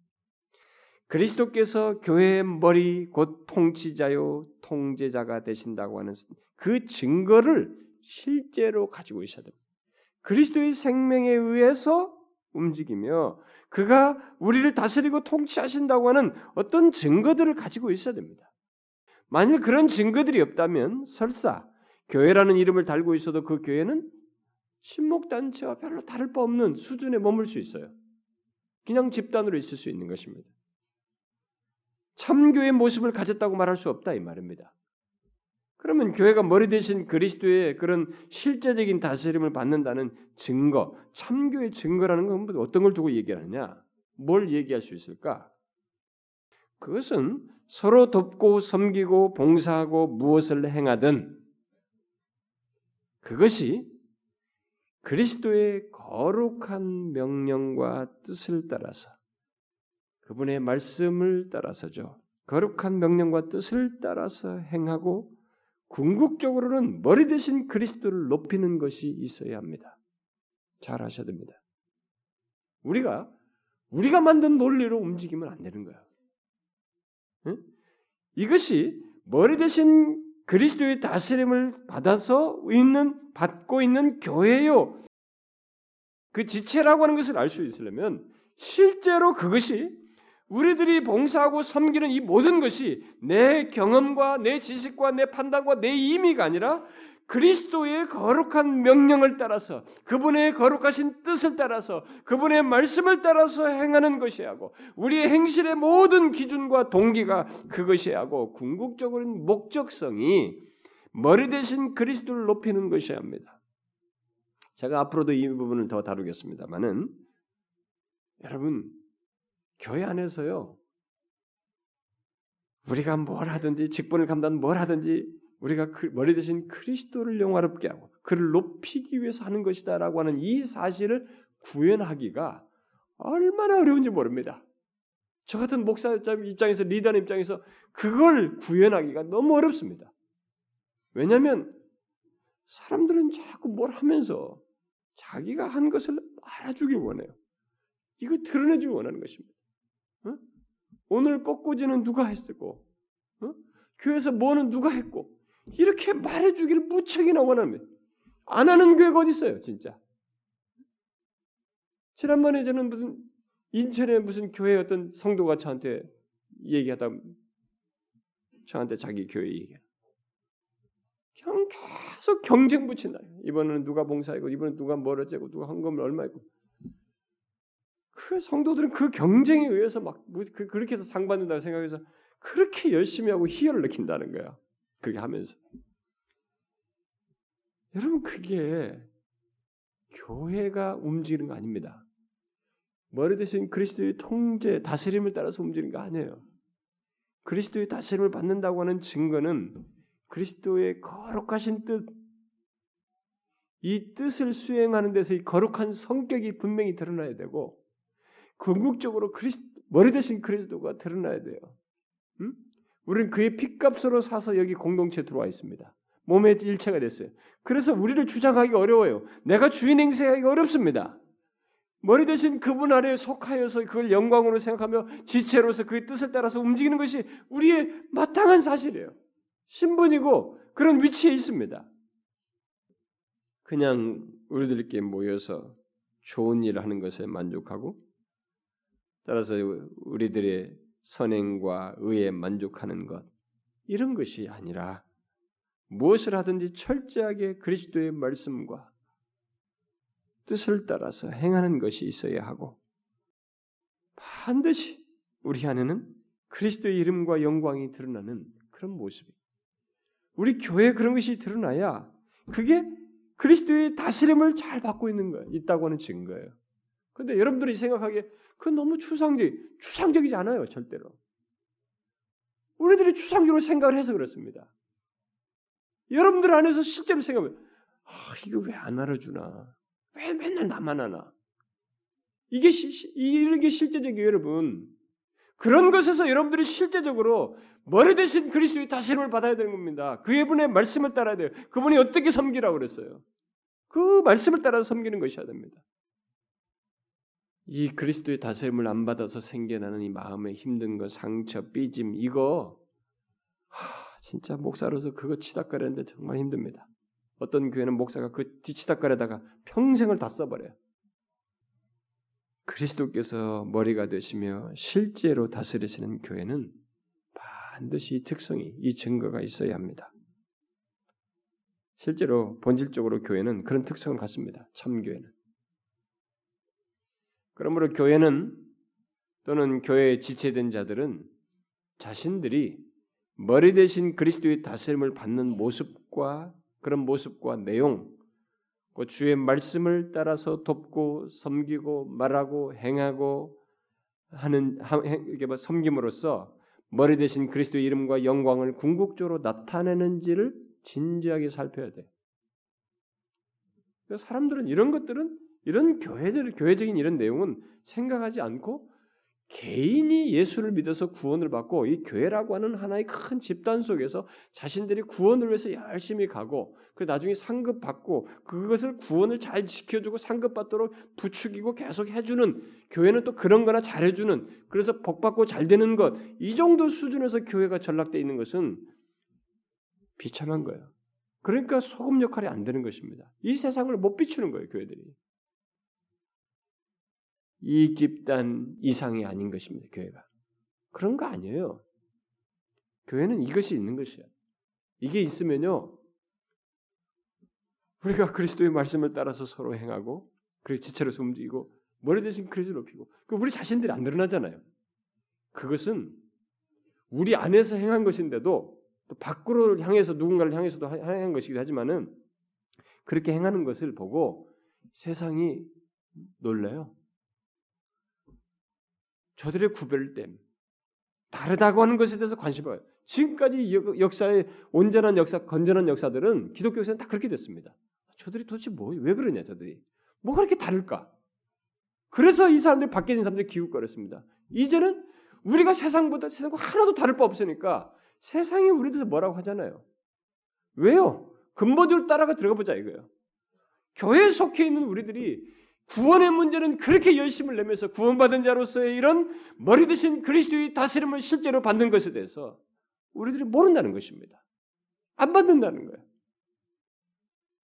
그리스도께서 교회의 머리 곧 통치자요 통제자가 되신다고 하는 그 증거를 실제로 가지고 있어야 됩니다. 그리스도의 생명에 의해서 움직이며 그가 우리를 다스리고 통치하신다고 하는 어떤 증거들을 가지고 있어야 됩니다. 만일 그런 증거들이 없다면 설사 교회라는 이름을 달고 있어도 그 교회는 신목단체와 별로 다를 바 없는 수준에 머물 수 있어요. 그냥 집단으로 있을 수 있는 것입니다. 참교의 모습을 가졌다고 말할 수 없다 이 말입니다. 그러면 교회가 머리 대신 그리스도의 그런 실제적인 다스림을 받는다는 증거, 참교의 증거라는 건 어떤 걸 두고 얘기하느냐? 뭘 얘기할 수 있을까? 그것은 서로 돕고 섬기고 봉사하고 무엇을 행하든 그것이 그리스도의 거룩한 명령과 뜻을 따라서 그분의 말씀을 따라서죠. 거룩한 명령과 뜻을 따라서 행하고 궁극적으로는 머리 대신 그리스도를 높이는 것이 있어야 합니다. 잘 아셔야 됩니다. 우리가 우리가 만든 논리로 움직이면 안 되는 거야. 응? 이것이 머리 대신 그리스도의 다스림을 받아서 있는 받고 있는 교회요. 그 지체라고 하는 것을 알 수 있으려면 실제로 그것이 우리들이 봉사하고 섬기는 이 모든 것이 내 경험과 내 지식과 내 판단과 내 임의가 아니라 그리스도의 거룩한 명령을 따라서 그분의 거룩하신 뜻을 따라서 그분의 말씀을 따라서 행하는 것이 하고 우리의 행실의 모든 기준과 동기가 그것이 하고 궁극적으로는 목적성이 머리 대신 그리스도를 높이는 것이 합니다. 제가 앞으로도 이 부분을 더 다루겠습니다만은 여러분 교회 안에서요 우리가 뭘 하든지 직분을 감당 뭘 하든지 우리가 그 머리 대신 그리스도를 영화롭게 하고 그를 높이기 위해서 하는 것이다라고 하는 이 사실을 구현하기가 얼마나 어려운지 모릅니다. 저 같은 목사 입장에서 리더는 입장에서 그걸 구현하기가 너무 어렵습니다. 왜냐하면 사람들은 자꾸 뭘 하면서 자기가 한 것을 알아주길 원해요. 이거 드러내주길 원하는 것입니다. 어? 오늘 꽃꽂이는 누가 했고, 어? 교회에서 뭐는 누가 했고, 이렇게 말해주기를 무척이나 원합니다. 안 하는 교회가 어디 있어요, 진짜? 지난번에 저는 무슨 인천에 무슨 교회 어떤 성도가 저한테 얘기하다 저한테 자기 교회 얘기. 그냥 계속 경쟁 붙인다. 이번에는 누가 봉사했고 이번에 누가 뭘 어쩌고 누가 헌금을 얼마 했고. 그 성도들은 그 경쟁에 의해서 막 그, 그렇게 해서 상 받는다고 생각해서 그렇게 열심히 하고 희열을 느낀다는 거야. 그렇게 하면서. 여러분 그게 교회가 움직이는 거 아닙니다. 머리 대신 그리스도의 통제, 다스림을 따라서 움직이는 거 아니에요. 그리스도의 다스림을 받는다고 하는 증거는 그리스도의 거룩하신 뜻, 이 뜻을 수행하는 데서 이 거룩한 성격이 분명히 드러나야 되고 궁극적으로 그리스 머리 대신 그리스도가 드러나야 돼요. 음? 우리는 그의 핏값으로 사서 여기 공동체 들어와 있습니다. 몸의 일체가 됐어요. 그래서 우리를 주장하기 어려워요. 내가 주인 행세하기 어렵습니다. 머리 대신 그분 아래에 속하여서 그걸 영광으로 생각하며 지체로서 그의 뜻을 따라서 움직이는 것이 우리의 마땅한 사실이에요. 신분이고 그런 위치에 있습니다. 그냥 우리들끼리 모여서 좋은 일을 하는 것에 만족하고 따라서 우리들의 선행과 의에 만족하는 것 이런 것이 아니라 무엇을 하든지 철저하게 그리스도의 말씀과 뜻을 따라서 행하는 것이 있어야 하고 반드시 우리 안에는 그리스도의 이름과 영광이 드러나는 그런 모습이 우리 교회에 그런 것이 드러나야 그게 그리스도의 다스림을 잘 받고 있는 거예요. 있다고 하는 증거예요. 근데 여러분들이 생각하기에 그건 너무 추상적, 추상적이지 않아요, 절대로. 우리들이 추상적으로 생각을 해서 그렇습니다. 여러분들 안에서 실제로 생각하면, 아, 이거 왜 안 알아주나? 왜 맨날 나만 하나? 이게, 시, 이런 게 실제적이에요, 여러분. 그런 것에서 여러분들이 실제적으로 머리 대신 그리스도의 다스림을 받아야 되는 겁니다. 그분의 말씀을 따라야 돼요. 그분이 어떻게 섬기라고 그랬어요. 그 말씀을 따라 섬기는 것이어야 됩니다. 이 그리스도의 다스림을 안 받아서 생겨나는 이 마음의 힘든 것, 상처, 삐짐 이거 하, 진짜 목사로서 그거 치닫거리는데 정말 힘듭니다. 어떤 교회는 목사가 그 뒤치닫거리다가 평생을 다 써버려요. 그리스도께서 머리가 되시며 실제로 다스리시는 교회는 반드시 이 특성이 이 증거가 있어야 합니다. 실제로 본질적으로 교회는 그런 특성을 갖습니다. 참 교회는. 그러므로 교회는 또는 교회에 지체된 자들은 자신들이 머리 대신 그리스도의 다스림을 받는 모습과 그런 모습과 내용, 그 주의 말씀을 따라서 돕고 섬기고 말하고 행하고 하는 이게 뭐 섬김으로써 머리 대신 그리스도의 이름과 영광을 궁극적으로 나타내는지를 진지하게 살펴야 돼. 사람들은 이런 것들은 이런 교회들 교회적인 이런 내용은 생각하지 않고 개인이 예수를 믿어서 구원을 받고 이 교회라고 하는 하나의 큰 집단 속에서 자신들이 구원을 위해서 열심히 가고 그 나중에 상급 받고 그것을 구원을 잘 지켜주고 상급 받도록 부추기고 계속 해주는 교회는 또 그런 거나 잘해주는 그래서 복 받고 잘 되는 것 이 정도 수준에서 교회가 전락돼 있는 것은 비참한 거예요. 그러니까 소금 역할이 안 되는 것입니다. 이 세상을 못 비추는 거예요, 교회들이. 이 집단 이상이 아닌 것입니다. 교회가 그런 거 아니에요. 교회는 이것이 있는 것이야. 이게 있으면요, 우리가 그리스도의 말씀을 따라서 서로 행하고 그리고 지체로서 움직이고 머리 대신 그리스도 높이고 그 우리 자신들이 안 드러나잖아요. 그것은 우리 안에서 행한 것인데도 또 밖으로 향해서 누군가를 향해서도 행한 것이기도 하지만은 그렇게 행하는 것을 보고 세상이 놀래요. 저들의 구별됨, 다르다고 하는 것에 대해서 관심을 가요. 지금까지 역사의 온전한 역사, 건전한 역사들은 기독교 역사는 다 그렇게 됐습니다. 저들이 도대체 뭐, 왜 그러냐, 저들이. 뭐가 그렇게 다를까? 그래서 이 사람들이 있는 사람들이 기웃거렸습니다. 이제는 우리가 세상보다 세상과 하나도 다를 바 없으니까 세상이 우리에 대해서 뭐라고 하잖아요. 왜요? 근본적으로 따라가 들어가 보자 이거예요. 교회에 속해 있는 우리들이 구원의 문제는 그렇게 열심을 내면서 구원받은 자로서의 이런 머리 드신 그리스도의 다스림을 실제로 받는 것에 대해서 우리들이 모른다는 것입니다. 안 받는다는 거예요.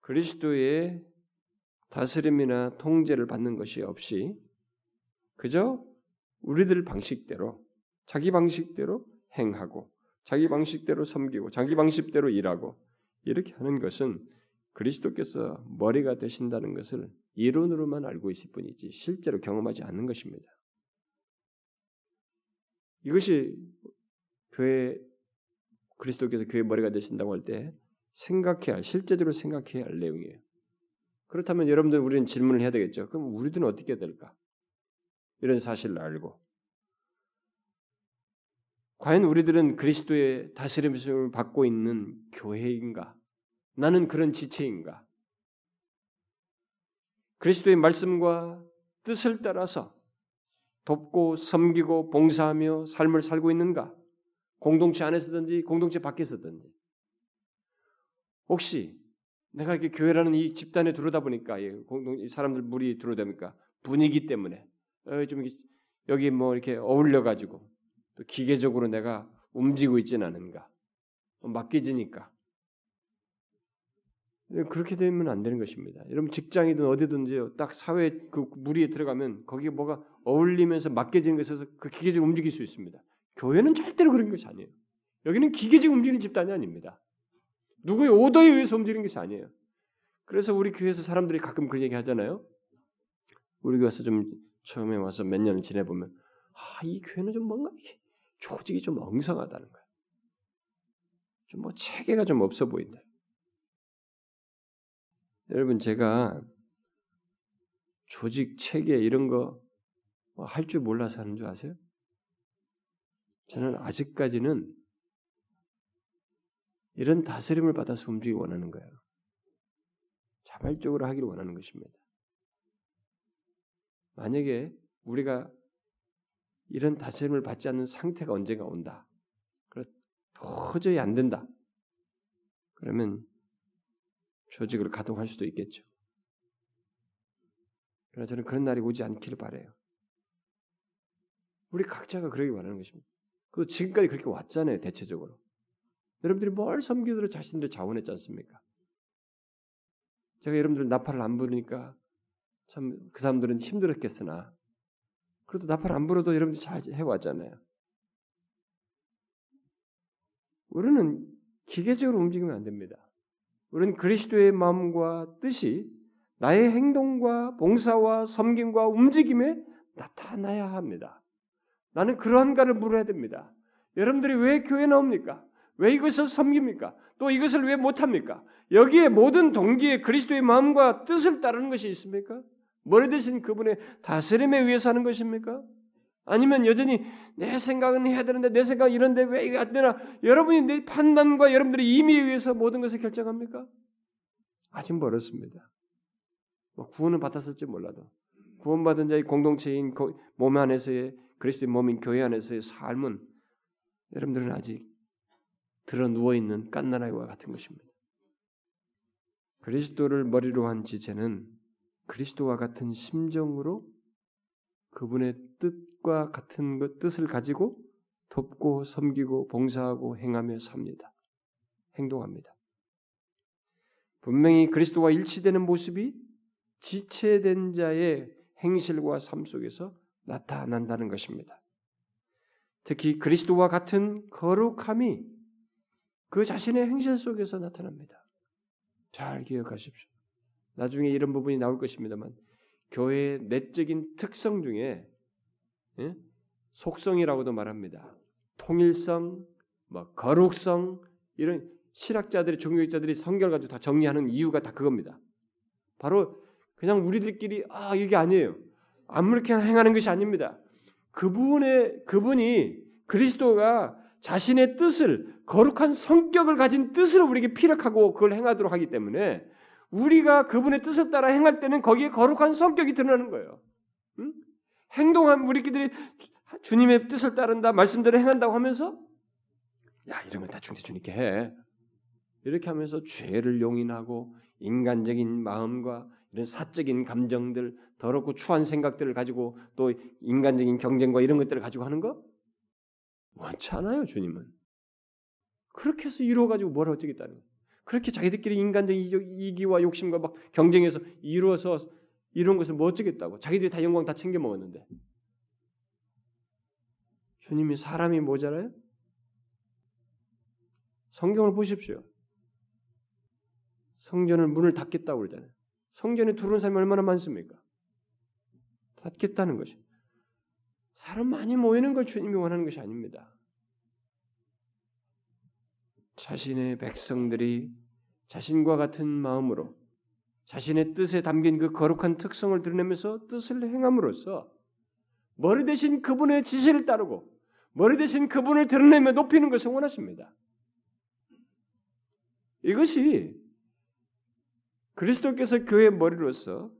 그리스도의 다스림이나 통제를 받는 것이 없이 그저 우리들 방식대로 자기 방식대로 행하고 자기 방식대로 섬기고 자기 방식대로 일하고 이렇게 하는 것은 그리스도께서 머리가 되신다는 것을 이론으로만 알고 있을 뿐이지 실제로 경험하지 않는 것입니다. 이것이 교회 그리스도께서 교회 머리가 되신다고 할 때 생각해야 할 실제적으로 생각해야 할 내용이에요. 그렇다면 여러분들 우리는 질문을 해야 되겠죠. 그럼 우리들은 어떻게 될까? 이런 사실을 알고 과연 우리들은 그리스도의 다스림을 받고 있는 교회인가? 나는 그런 지체인가? 그리스도의 말씀과 뜻을 따라서 돕고 섬기고 봉사하며 삶을 살고 있는가? 공동체 안에서든지 공동체 밖에서든지. 혹시 내가 이렇게 교회라는 이 집단에 들어오다 보니까 공동 사람들 무리 들어오다 보니까 분위기 때문에 어, 좀 여기 뭐 이렇게 어울려 가지고 또 기계적으로 내가 움직이고 있지는 않은가? 맡겨지니까 그렇게 되면 안 되는 것입니다. 여러분 직장이든 어디든지 딱 사회 그 무리에 들어가면 거기에 뭐가 어울리면서 맡겨지는 것에서 그 기계적으로 움직일 수 있습니다. 교회는 절대로 그런 것이 아니에요. 여기는 기계적으로 움직이는 집단이 아닙니다. 누구의 오더에 의해서 움직이는 것이 아니에요. 그래서 우리 교회에서 사람들이 가끔 그 얘기 하잖아요. 우리 교회에서 좀 처음에 와서 몇 년을 지내보면 아, 이 교회는 좀 뭔가 조직이 좀 엉성하다는 거예요. 좀뭐 체계가 좀 없어 보인다. 여러분 제가 조직 체계 이런 거 할줄 뭐 몰라서 하는 줄 아세요? 저는 아직까지는 이런 다스림을 받아서 움직이기 원하는 거예요. 자발적으로 하기를 원하는 것입니다. 만약에 우리가 이런 다스림을 받지 않는 상태가 언젠가 온다. 도저히 안 된다. 그러면 조직을 가동할 수도 있겠죠. 그러나 저는 그런 날이 오지 않기를 바래요. 우리 각자가 그러기 원하는 것입니다. 그 지금까지 그렇게 왔잖아요, 대체적으로. 여러분들이 뭘 섬기도록 자신들 자원했지 않습니까? 제가 여러분들 나팔을 안 부르니까 참 그 사람들은 힘들었겠으나 그래도 나팔 안 불어도 여러분들 잘 해왔잖아요. 우리는 기계적으로 움직이면 안 됩니다. 우리는 그리스도의 마음과 뜻이 나의 행동과 봉사와 섬김과 움직임에 나타나야 합니다. 나는 그러한가를 물어야 됩니다. 여러분들이 왜 교회 나옵니까? 왜 이것을 섬깁니까? 또 이것을 왜 못합니까? 여기에 모든 동기에 그리스도의 마음과 뜻을 따르는 것이 있습니까? 머리 대신 그분의 다스림에 의해서 하는 것입니까? 아니면 여전히 내 생각은 해야 되는데 내 생각 이런데 왜 이게 안 되나? 여러분이 내 판단과 여러분들의 임의에 의해서 모든 것을 결정합니까? 아직 멀었습니다. 뭐 구원을 받았을지 몰라도 구원받은 자의 공동체인 몸 안에서의 그리스도의 몸인 교회 안에서의 삶은 여러분들은 아직 들어 누워 있는 깐나라이와 같은 것입니다. 그리스도를 머리로 한 지체는 그리스도와 같은 심정으로 그분의 뜻 과 같은 것 뜻을 가지고 돕고 섬기고 봉사하고 행하며 삽니다. 행동합니다. 분명히 그리스도와 일치되는 모습이 지체된 자의 행실과 삶 속에서 나타난다는 것입니다. 특히 그리스도와 같은 거룩함이 그 자신의 행실 속에서 나타납니다. 잘 기억하십시오. 나중에 이런 부분이 나올 것입니다만 교회의 내적인 특성 중에 예? 속성이라고도 말합니다. 통일성, 뭐 거룩성 이런 실학자들이 종교학자들이 성경을 가지고 다 정리하는 이유가 다 그겁니다. 바로 그냥 우리들끼리 아 이게 아니에요. 아무렇게 행하는 것이 아닙니다. 그분의 그분이 그리스도가 자신의 뜻을 거룩한 성격을 가진 뜻을 우리에게 피력하고 그걸 행하도록 하기 때문에 우리가 그분의 뜻을 따라 행할 때는 거기에 거룩한 성격이 드러나는 거예요. 응? 행동한 우리끼리 주님의 뜻을 따른다 말씀대로 행한다고 하면서 야 이런 건 다 중대 주님께 해 이렇게 하면서 죄를 용인하고 인간적인 마음과 이런 사적인 감정들 더럽고 추한 생각들을 가지고 또 인간적인 경쟁과 이런 것들을 가지고 하는 거 원치 않아요 주님은 그렇게 해서 이루어 가지고 뭘 어쩌겠다는 거예요. 그렇게 자기들끼리 인간적인 이기와 욕심과 막 경쟁해서 이루어서 이런 것을 뭐 어쩌겠다고 자기들이 다 영광 다 챙겨 먹었는데 주님이 사람이 모자라요? 성경을 보십시오. 성전을 문을 닫겠다고 그러잖아요. 성전에 들어오는 사람이 얼마나 많습니까? 닫겠다는 것이. 사람 많이 모이는 걸 주님이 원하는 것이 아닙니다. 자신의 백성들이 자신과 같은 마음으로 자신의 뜻에 담긴 그 거룩한 특성을 드러내면서 뜻을 행함으로써 머리 대신 그분의 지시를 따르고 머리 대신 그분을 드러내며 높이는 것을 원하십니다. 이것이 그리스도께서 교회 머리로서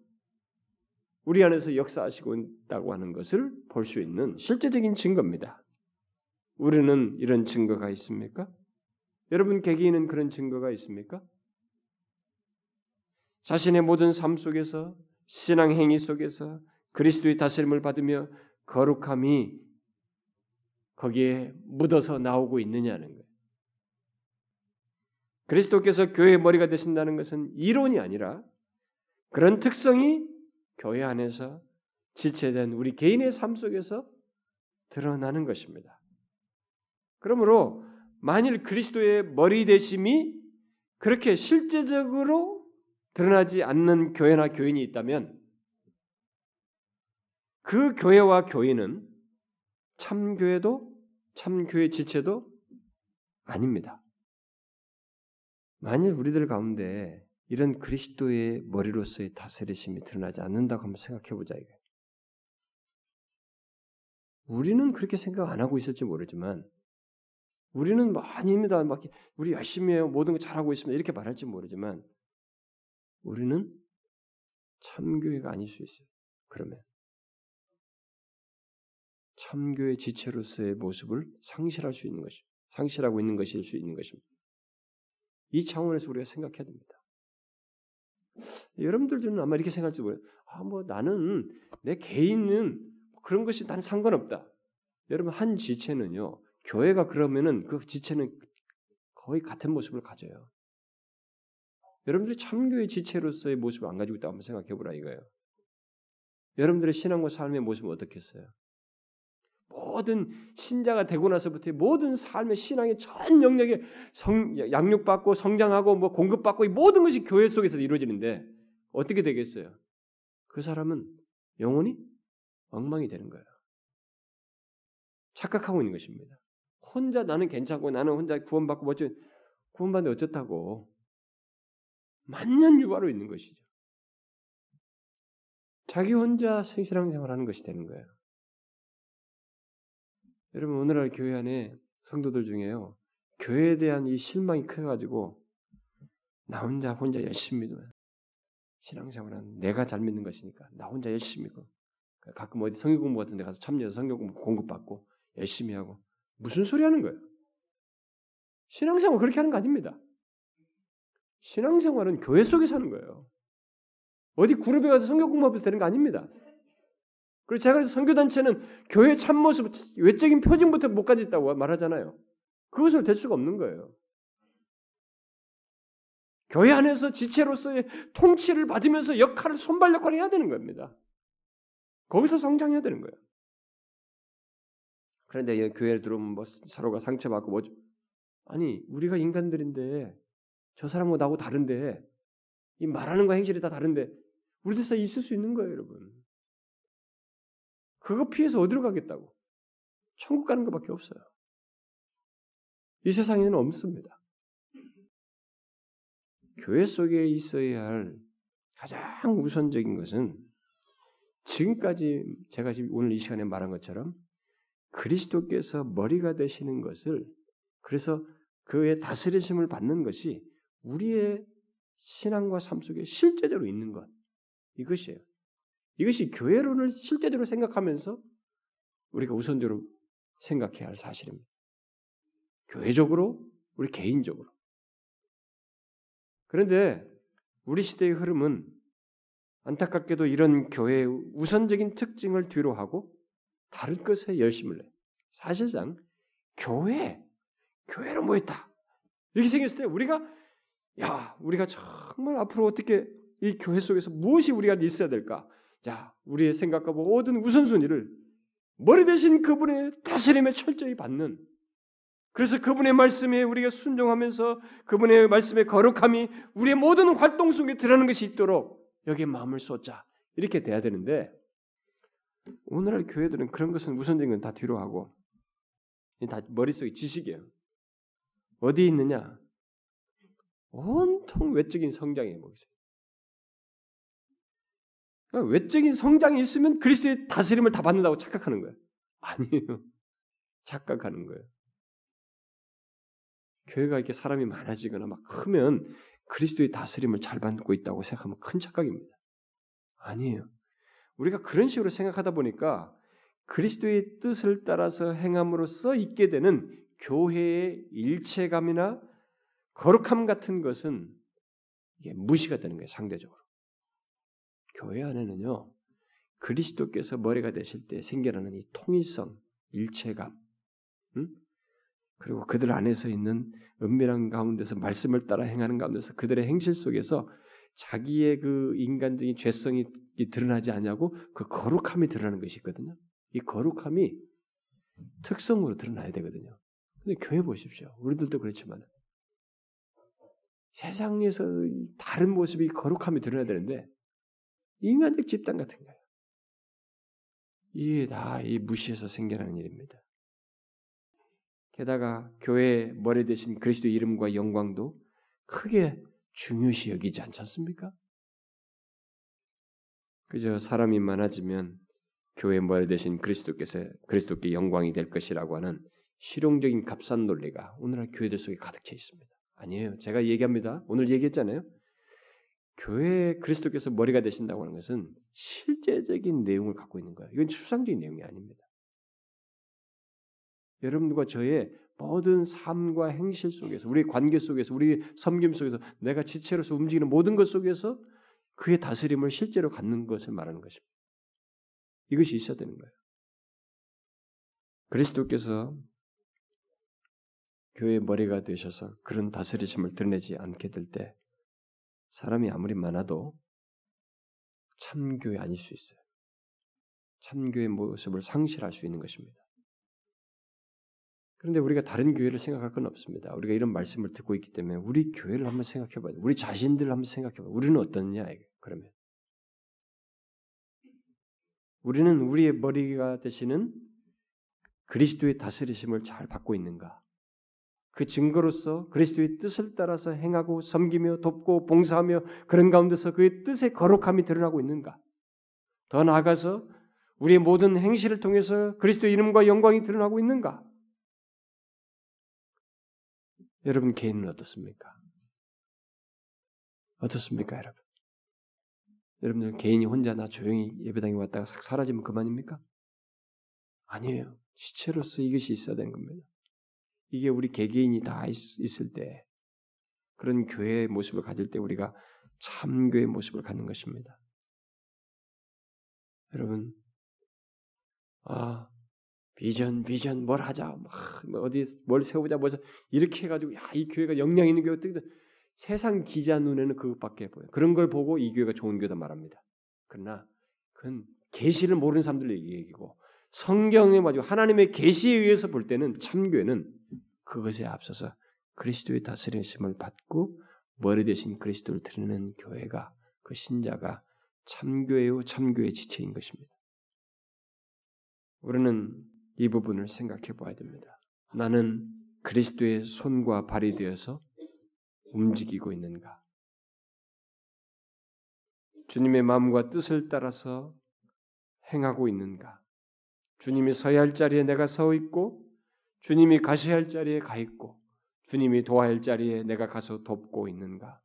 우리 안에서 역사하시고 있다고 하는 것을 볼 수 있는 실제적인 증거입니다. 우리는 이런 증거가 있습니까? 여러분 개개인은 그런 증거가 있습니까? 자신의 모든 삶 속에서 신앙 행위 속에서 그리스도의 다스림을 받으며 거룩함이 거기에 묻어서 나오고 있느냐는 거예요. 그리스도께서 교회의 머리가 되신다는 것은 이론이 아니라 그런 특성이 교회 안에서 지체된 우리 개인의 삶 속에서 드러나는 것입니다. 그러므로 만일 그리스도의 머리 되심이 그렇게 실제적으로 드러나지 않는 교회나 교인이 있다면 그 교회와 교인은 참 교회도 참 교회 지체도 아닙니다. 만일 우리들 가운데 이런 그리스도의 머리로서의 다스리심이 드러나지 않는다고 한번 생각해 보자. 우리는 그렇게 생각 안 하고 있을지 모르지만 우리는 뭐 아닙니다. 막 우리 열심히 해요. 모든 거 잘하고 있습니다. 이렇게 말할지 모르지만 우리는 참교회가 아닐 수 있어요. 그러면 참교회 지체로서의 모습을 상실할 수 있는 것이 상실하고 있는 것일 수 있는 것입니다. 이 차원에서 우리가 생각해야 됩니다. 여러분들은 아마 이렇게 생각할지 몰라요. 아, 뭐 나는 내 개인은 그런 것이 나는 상관없다. 여러분 한 지체는요. 교회가 그러면은 그 지체는 거의 같은 모습을 가져요. 여러분들이 참교회 지체로서의 모습을 안 가지고 있다고 한번 생각해 보라 이거예요. 여러분들의 신앙과 삶의 모습은 어떻겠어요? 모든 신자가 되고 나서부터 모든 삶의 신앙의 전 영역에 성, 양육받고 성장하고 뭐 공급받고 이 모든 것이 교회 속에서 이루어지는데 어떻게 되겠어요? 그 사람은 영원히 엉망이 되는 거예요. 착각하고 있는 것입니다. 혼자 나는 괜찮고 나는 혼자 구원받고 뭐지 구원받는데 어쩌다고 만년 유아로 있는 것이죠. 자기 혼자 신앙생활하는 것이 되는 거예요. 여러분 오늘날 교회 안에 성도들 중에요. 교회에 대한 이 실망이 커가지고 나 혼자 혼자 열심히 믿어 신앙생활은 내가 잘 믿는 것이니까 나 혼자 열심히 믿고 가끔 어디 성경 공부 같은 데 가서 참여해서 성경 공부 공급받고 열심히 하고 무슨 소리 하는 거예요? 신앙생활 그렇게 하는 거 아닙니다. 신앙생활은 교회 속에서 하는 거예요. 어디 그룹에 가서 성경 공부하면서 되는 거 아닙니다. 그래서 제가 그래서 선교단체는 교회 참모습, 외적인 표징부터 못 가졌다고 말하잖아요. 그것을 될 수가 없는 거예요. 교회 안에서 지체로서의 통치를 받으면서 역할을 손발 역할을 해야 되는 겁니다. 거기서 성장해야 되는 거예요. 그런데 교회에 들어오면 뭐 서로가 상처받고 뭐죠? 아니 우리가 인간들인데 저 사람하고 나하고 다른데 이 말하는 거 행실이 다 다른데 우리도 다 있을 수 있는 거예요, 여러분. 그거 피해서 어디로 가겠다고? 천국 가는 것밖에 없어요. 이 세상에는 없습니다. 교회 속에 있어야 할 가장 우선적인 것은 지금까지 제가 지금 오늘 이 시간에 말한 것처럼 그리스도께서 머리가 되시는 것을 그래서 그의 다스리심을 받는 것이 우리의 신앙과 삶 속에 실제적으로 있는 것 이것이에요. 이것이 교회론을 실제적으로 생각하면서 우리가 우선적으로 생각해야 할 사실입니다. 교회적으로 우리 개인적으로 그런데 우리 시대의 흐름은 안타깝게도 이런 교회의 우선적인 특징을 뒤로 하고 다른 것에 열심을 내. 사실상 교회, 교회로 모였다. 이렇게 생겼을 때 우리가 야, 우리가 정말 앞으로 어떻게 이 교회 속에서 무엇이 우리가 있어야 될까? 자, 우리의 생각과 모든 우선순위를 머리 대신 그분의 다스림에 철저히 받는 그래서 그분의 말씀에 우리가 순종하면서 그분의 말씀의 거룩함이 우리의 모든 활동 속에 드러나는 것이 있도록 여기에 마음을 쏟자. 이렇게 돼야 되는데 오늘날 교회들은 그런 것은 우선적인 건 다 뒤로 하고 다 머릿속에 지식이에요. 어디 있느냐? 온통 외적인 성장에 뭐있어요. 그러니까 외적인 성장이 있으면 그리스도의 다스림을 다 받는다고 착각하는 거예요. 아니에요. 착각하는 거예요. 교회가 이렇게 사람이 많아지거나 막 크면 그리스도의 다스림을 잘 받고 있다고 생각하면 큰 착각입니다. 아니에요. 우리가 그런 식으로 생각하다 보니까 그리스도의 뜻을 따라서 행함으로써 있게 되는 교회의 일체감이나 거룩함 같은 것은 이게 무시가 되는 거예요, 상대적으로. 교회 안에는요, 그리스도께서 머리가 되실 때 생겨나는 이 통일성, 일체감, 응? 그리고 그들 안에서 있는 은밀한 가운데서 말씀을 따라 행하는 가운데서 그들의 행실 속에서 자기의 그 인간적인 죄성이 드러나지 않냐고 그 거룩함이 드러나는 것이 있거든요. 이 거룩함이 특성으로 드러나야 되거든요. 근데 교회 보십시오. 우리들도 그렇지만 세상에서 다른 모습이 거룩함이 드러나야 되는데 인간적 집단 같은 거예요. 이게 다 이 무시해서 생겨나는 일입니다. 게다가 교회 머리 대신 그리스도 이름과 영광도 크게 중요시 여기지 않지 않습니까? 그저 사람이 많아지면 교회 머리 대신 그리스도께서 그리스도께 영광이 될 것이라고 하는 실용적인 값싼 논리가 오늘날 교회들 속에 가득 차 있습니다. 아니에요. 제가 얘기합니다. 오늘 얘기했잖아요. 교회 그리스도께서 머리가 되신다고 하는 것은 실제적인 내용을 갖고 있는 거예요. 이건 추상적인 내용이 아닙니다. 여러분과 저의 모든 삶과 행실 속에서 우리 관계 속에서 우리 섬김 속에서 내가 지체로서 움직이는 모든 것 속에서 그의 다스림을 실제로 갖는 것을 말하는 것입니다. 이것이 있어야 되는 거예요. 그리스도께서 교회의 머리가 되셔서 그런 다스리심을 드러내지 않게 될 때 사람이 아무리 많아도 참교회 아닐 수 있어요. 참교의 모습을 상실할 수 있는 것입니다. 그런데 우리가 다른 교회를 생각할 건 없습니다. 우리가 이런 말씀을 듣고 있기 때문에 우리 교회를 한번 생각해 봐야 돼. 우리 자신들을 한번 생각해 봐. 우리는 어떻냐 그러면 우리는 우리의 머리가 되시는 그리스도의 다스리심을 잘 받고 있는가? 그 증거로서 그리스도의 뜻을 따라서 행하고 섬기며 돕고 봉사하며 그런 가운데서 그의 뜻의 거룩함이 드러나고 있는가? 더 나아가서 우리의 모든 행실을 통해서 그리스도의 이름과 영광이 드러나고 있는가? 여러분 개인은 어떻습니까? 어떻습니까, 여러분? 여러분들 개인이 혼자 나 조용히 예배당에 왔다가 싹 사라지면 그만입니까? 아니에요. 지체로서 이것이 있어야 되는 겁니다. 이게 우리 개개인이 다 있, 을 때 그런 교회의 모습을 가질 때 우리가 참교의 모습을 갖는 것입니다. 여러분, 아 비전 비전 뭘 하자, 막뭐 어디 뭘 세우자, 뭐 이렇게 해가지고 야 이 교회가 영향 있는 교회 어떻게 세상 기자 눈에는 그것밖에 보여. 그런 걸 보고 이 교회가 좋은 교회다 말합니다. 그러나 그건 계시를 모르는 사람들 얘기고 성경에 가지고 하나님의 계시에 의해서 볼 때는 참교회는 그것에 앞서서 그리스도의 다스리심을 받고 머리 대신 그리스도를 드리는 교회가 그 신자가 참교회요 참교의 지체인 것입니다. 우리는 이 부분을 생각해 봐야 됩니다. 나는 그리스도의 손과 발이 되어서 움직이고 있는가? 주님의 마음과 뜻을 따라서 행하고 있는가? 주님이 서야 할 자리에 내가 서 있고 주님이 가셔야 할 자리에 가 있고 주님이 도와야 할 자리에 내가 가서 돕고 있는가?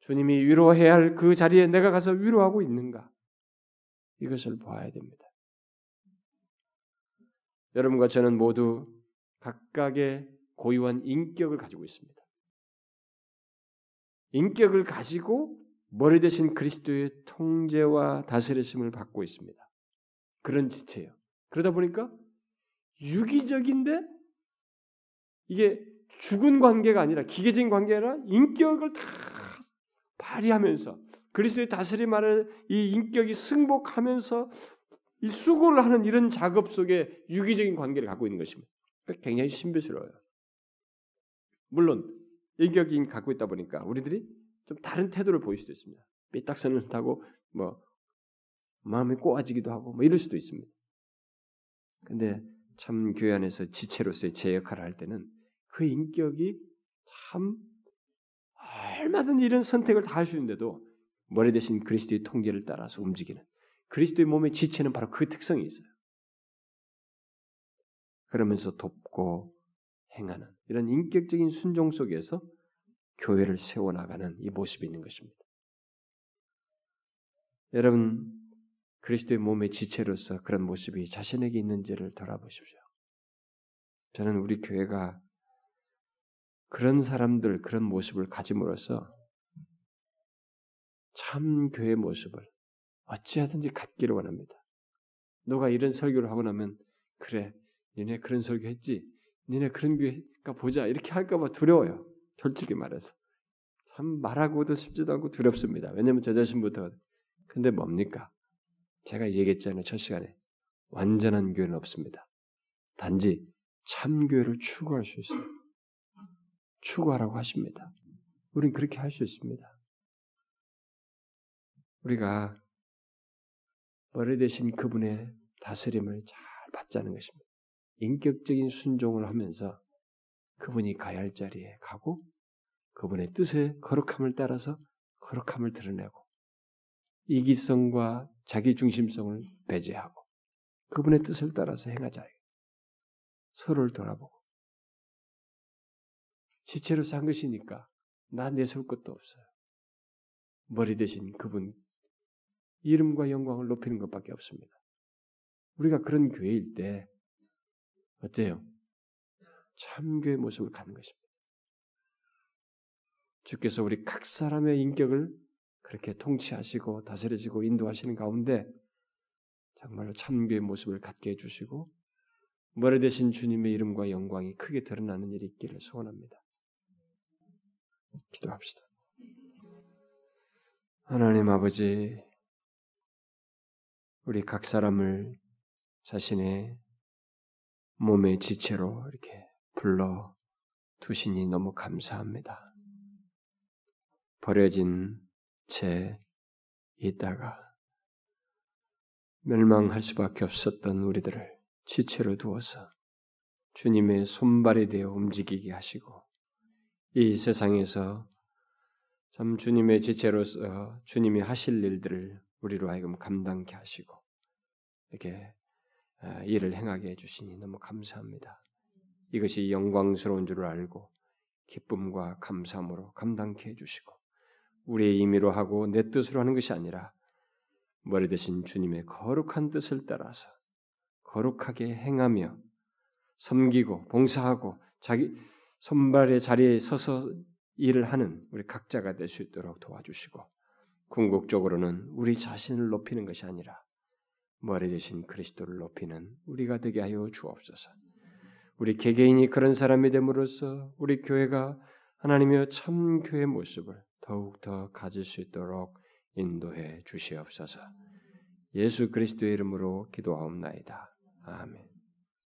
주님이 위로해야 할 그 자리에 내가 가서 위로하고 있는가? 이것을 봐야 됩니다. 여러분과 저는 모두 각각의 고유한 인격을 가지고 있습니다. 인격을 가지고 머리 대신 그리스도의 통제와 다스리심을 받고 있습니다. 그런 지체예요. 그러다 보니까 유기적인데 이게 죽은 관계가 아니라 기계적인 관계가 아니라 인격을 다 발휘하면서 그리스도의 다스림하는 이 인격이 승복하면서 이 수고를 하는 이런 작업 속에 유기적인 관계를 갖고 있는 것입니다. 그러니까 굉장히 신비스러워요. 물론 인격이 갖고 있다 보니까 우리들이 좀 다른 태도를 보일 수도 있습니다. 삐딱선을 타고 뭐 마음이 꼬아지기도 하고 뭐 이럴 수도 있습니다. 근데 참 교회 안에서 지체로서의 제 역할을 할 때는 그 인격이 참 얼마든 이런 선택을 다 할 수 있는데도 머리 대신 그리스도의 통계를 따라서 움직이는 그리스도의 몸의 지체는 바로 그 특성이 있어요. 그러면서 돕고 행하는 이런 인격적인 순종 속에서 교회를 세워나가는 이 모습이 있는 것입니다. 여러분, 그리스도의 몸의 지체로서 그런 모습이 자신에게 있는지를 돌아보십시오. 저는 우리 교회가 그런 사람들, 그런 모습을 가짐으로써 참 교회 모습을 어찌하든지 갖기를 원합니다. 너가 이런 설교를 하고 나면 그래, 니네 그런 설교 했지? 니네 그런 교회가 보자 이렇게 할까봐 두려워요. 솔직히 말해서 참 말하고도 싶지도 않고 두렵습니다. 왜냐하면 저 자신부터 근데 뭡니까? 제가 얘기했잖아요 첫 시간에 완전한 교회는 없습니다. 단지 참 교회를 추구할 수 있어요. 추구하라고 하십니다. 우리는 그렇게 할 수 있습니다. 우리가 머리 대신 그분의 다스림을 잘 받자는 것입니다. 인격적인 순종을 하면서 그분이 가야 할 자리에 가고 그분의 뜻에 거룩함을 따라서 거룩함을 드러내고 이기성과 자기 중심성을 배제하고 그분의 뜻을 따라서 행하자. 서로를 돌아보고 지체로서 한 것이니까 나 내세울 것도 없어요. 머리 대신 그분 이름과 영광을 높이는 것밖에 없습니다. 우리가 그런 교회일 때 어때요? 참교의 모습을 갖는 것입니다. 주께서 우리 각 사람의 인격을 그렇게 통치하시고 다스려지고 인도하시는 가운데 정말로 참교의 모습을 갖게 해주시고 머리 대신 주님의 이름과 영광이 크게 드러나는 일이 있기를 소원합니다. 기도합시다. 하나님 아버지, 우리 각 사람을 자신의 몸의 지체로 이렇게 불러 두시니 너무 감사합니다. 버려진 채 있다가 멸망할 수밖에 없었던 우리들을 지체로 두어서 주님의 손발이 되어 움직이게 하시고 이 세상에서 참 주님의 지체로서 주님이 하실 일들을 우리로 하여금 감당케 하시고 이렇게 아, 일을 행하게 해주시니 너무 감사합니다. 이것이 영광스러운 줄을 알고 기쁨과 감사함으로 감당케 해주시고 우리의 임의로 하고 내 뜻으로 하는 것이 아니라 머리 대신 주님의 거룩한 뜻을 따라서 거룩하게 행하며 섬기고 봉사하고 자기 손발의 자리에 서서 일을 하는 우리 각자가 될 수 있도록 도와주시고 궁극적으로는 우리 자신을 높이는 것이 아니라 머리 대신 그리스도를 높이는 우리가 되게 하여 주옵소서. 우리 개개인이 그런 사람이 됨으로써 우리 교회가 하나님의 참 교회 모습을 더욱 더 가질 수 있도록 인도해 주시옵소서. 예수 그리스도의 이름으로 기도하옵나이다. 아멘.